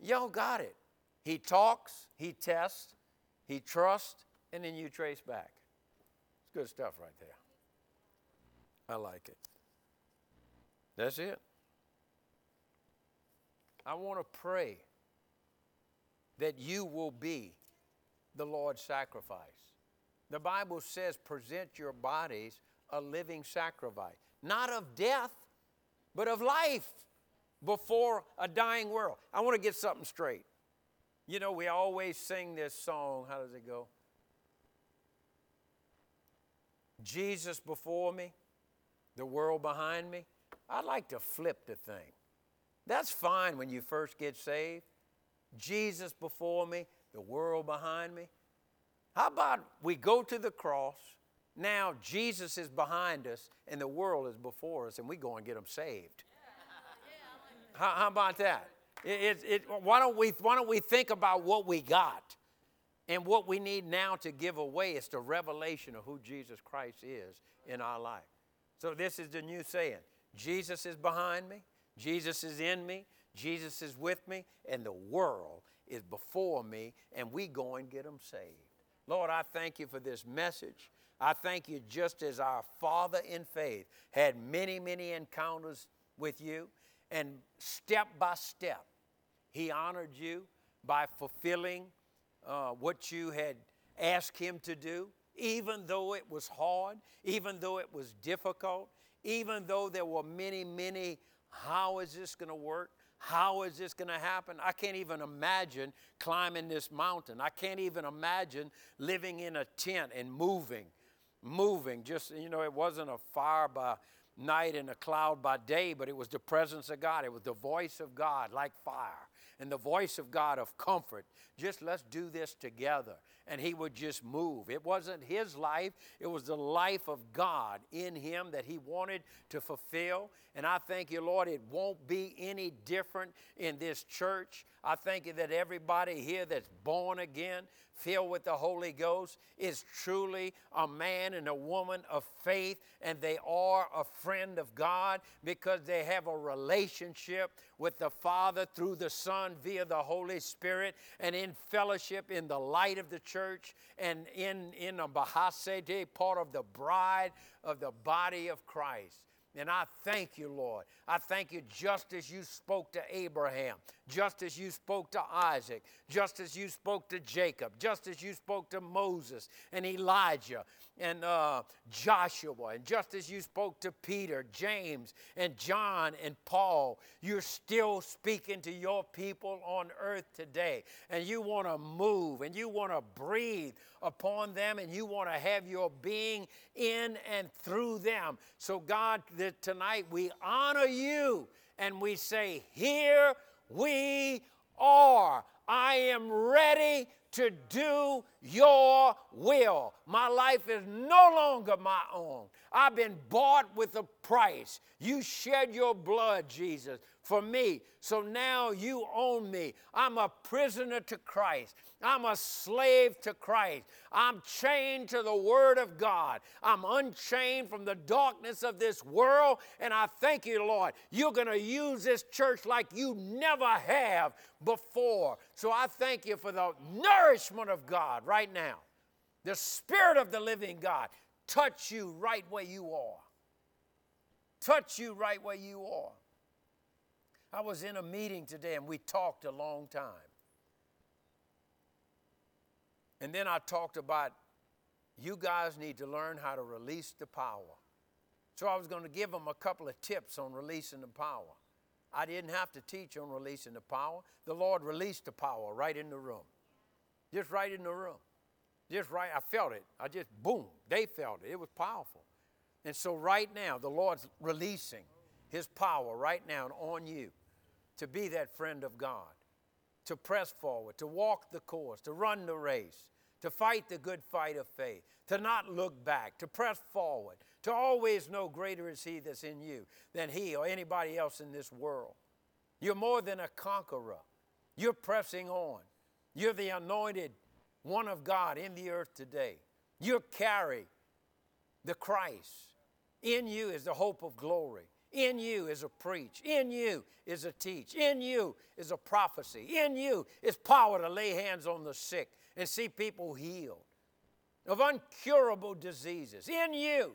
Y'all got it. He talks, he tests, he trusts, and then you trace back. It's good stuff right there. I like it. That's it. I want to pray that you will be the Lord's sacrifice. The Bible says, present your bodies a living sacrifice, not of death, but of life before a dying world. I want to get something straight. You know, we always sing this song. How does it go? Jesus before me, the world behind me. I'd like to flip the thing. That's fine when you first get saved. Jesus before me, the world behind me. How about we go to the cross Now Jesus is behind us and the world is before us, and we go and get them saved. How, how about that? It, it, it, why, don't we, why don't we think about what we got? And what we need now to give away is the revelation of who Jesus Christ is in our life. So, this is the new saying Jesus is behind me, Jesus is in me, Jesus is with me, and the world is before me, and we go and get them saved. Lord, I thank you for this message. I thank you just as our Father in faith had many, many encounters with you, and step by step, he honored you by fulfilling uh, what you had asked him to do, even though it was hard, even though it was difficult, even though there were many, many, how is this going to work? How is this going to happen? I can't even imagine climbing this mountain. I can't even imagine living in a tent and moving, moving. Just, you know, it wasn't a fire by night and a cloud by day, but it was the presence of God. It was the voice of God like fire and the voice of God of comfort. Just let's do this together. And he would just move. It wasn't his life, it was the life of God in him that he wanted to fulfill. And I thank you, Lord, it won't be any different in this church. I thank you that everybody here that's born again, filled with the Holy Ghost, is truly a man and a woman of faith, and they are a friend of God because they have a relationship with the Father through the Son via the Holy Spirit, and in fellowship in the light of the church, and in, in um, a Bahasede, part of the bride of the body of Christ. And I thank you, Lord. I thank you just as you spoke to Abraham, just as you spoke to Isaac, just as you spoke to Jacob, just as you spoke to Moses and Elijah and uh, Joshua, and just as you spoke to Peter, James, and John and Paul, you're still speaking to your people on earth today. And you want to move and you want to breathe upon them and you want to have your being in and through them. So, God, tonight we honor you and we say, Here we are. I am ready to do your will. My life is no longer my own. I've been bought with a price. You shed your blood, Jesus, for me. So now you own me. I'm a prisoner to Christ. I'm a slave to Christ. I'm chained to the Word of God. I'm unchained from the darkness of this world. And I thank you, Lord. You're going to use this church like you never have before. So I thank you for the nourishment of God right now. The Spirit of the living God touch you right where you are. Touch you right where you are. I was in a meeting today and we talked a long time. And then I talked about you guys need to learn how to release the power. So I was going to give them a couple of tips on releasing the power. I didn't have to teach on releasing the power. The Lord released the power right in the room. Just right in the room. Just right, I felt it. I just, boom, they felt it. It was powerful. And so right now, the Lord's releasing His power right now on you to be that friend of God, to press forward, to walk the course, to run the race, to fight the good fight of faith, to not look back, to press forward, to always know greater is He that's in you than He or anybody else in this world. You're more than a conqueror. You're pressing on. You're the anointed one of God in the earth today. You carry the Christ. In you is the hope of glory. In you is a preach. In you is a teach. In you is a prophecy. In you is power to lay hands on the sick and see people healed of uncurable diseases. In you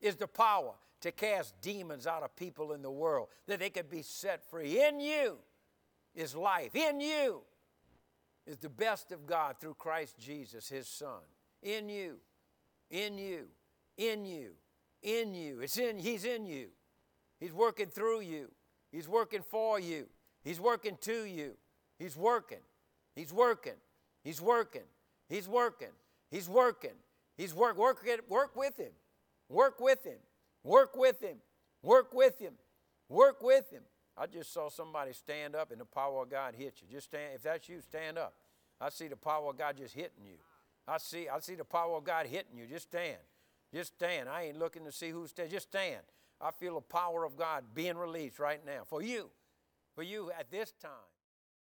is the power to cast demons out of people in the world that they could be set free. In you is life. In you is the best of God through Christ Jesus, his Son. In you, in you, in you, in you. It's in, he's in you. He's working through you. He's working for you. He's working to you. He's working. He's working. He's working. He's working. He's working. He's work, work, work with him. Work with him. Work with him. Work with him. Work with him. I just saw somebody stand up and the power of God hit you. Just stand, if that's you, stand up. I see the power of God just hitting you. I see, I see the power of God hitting you. Just stand. Just stand. I ain't looking to see who's standing. Just stand. I feel the power of God being released right now for you, for you at this time.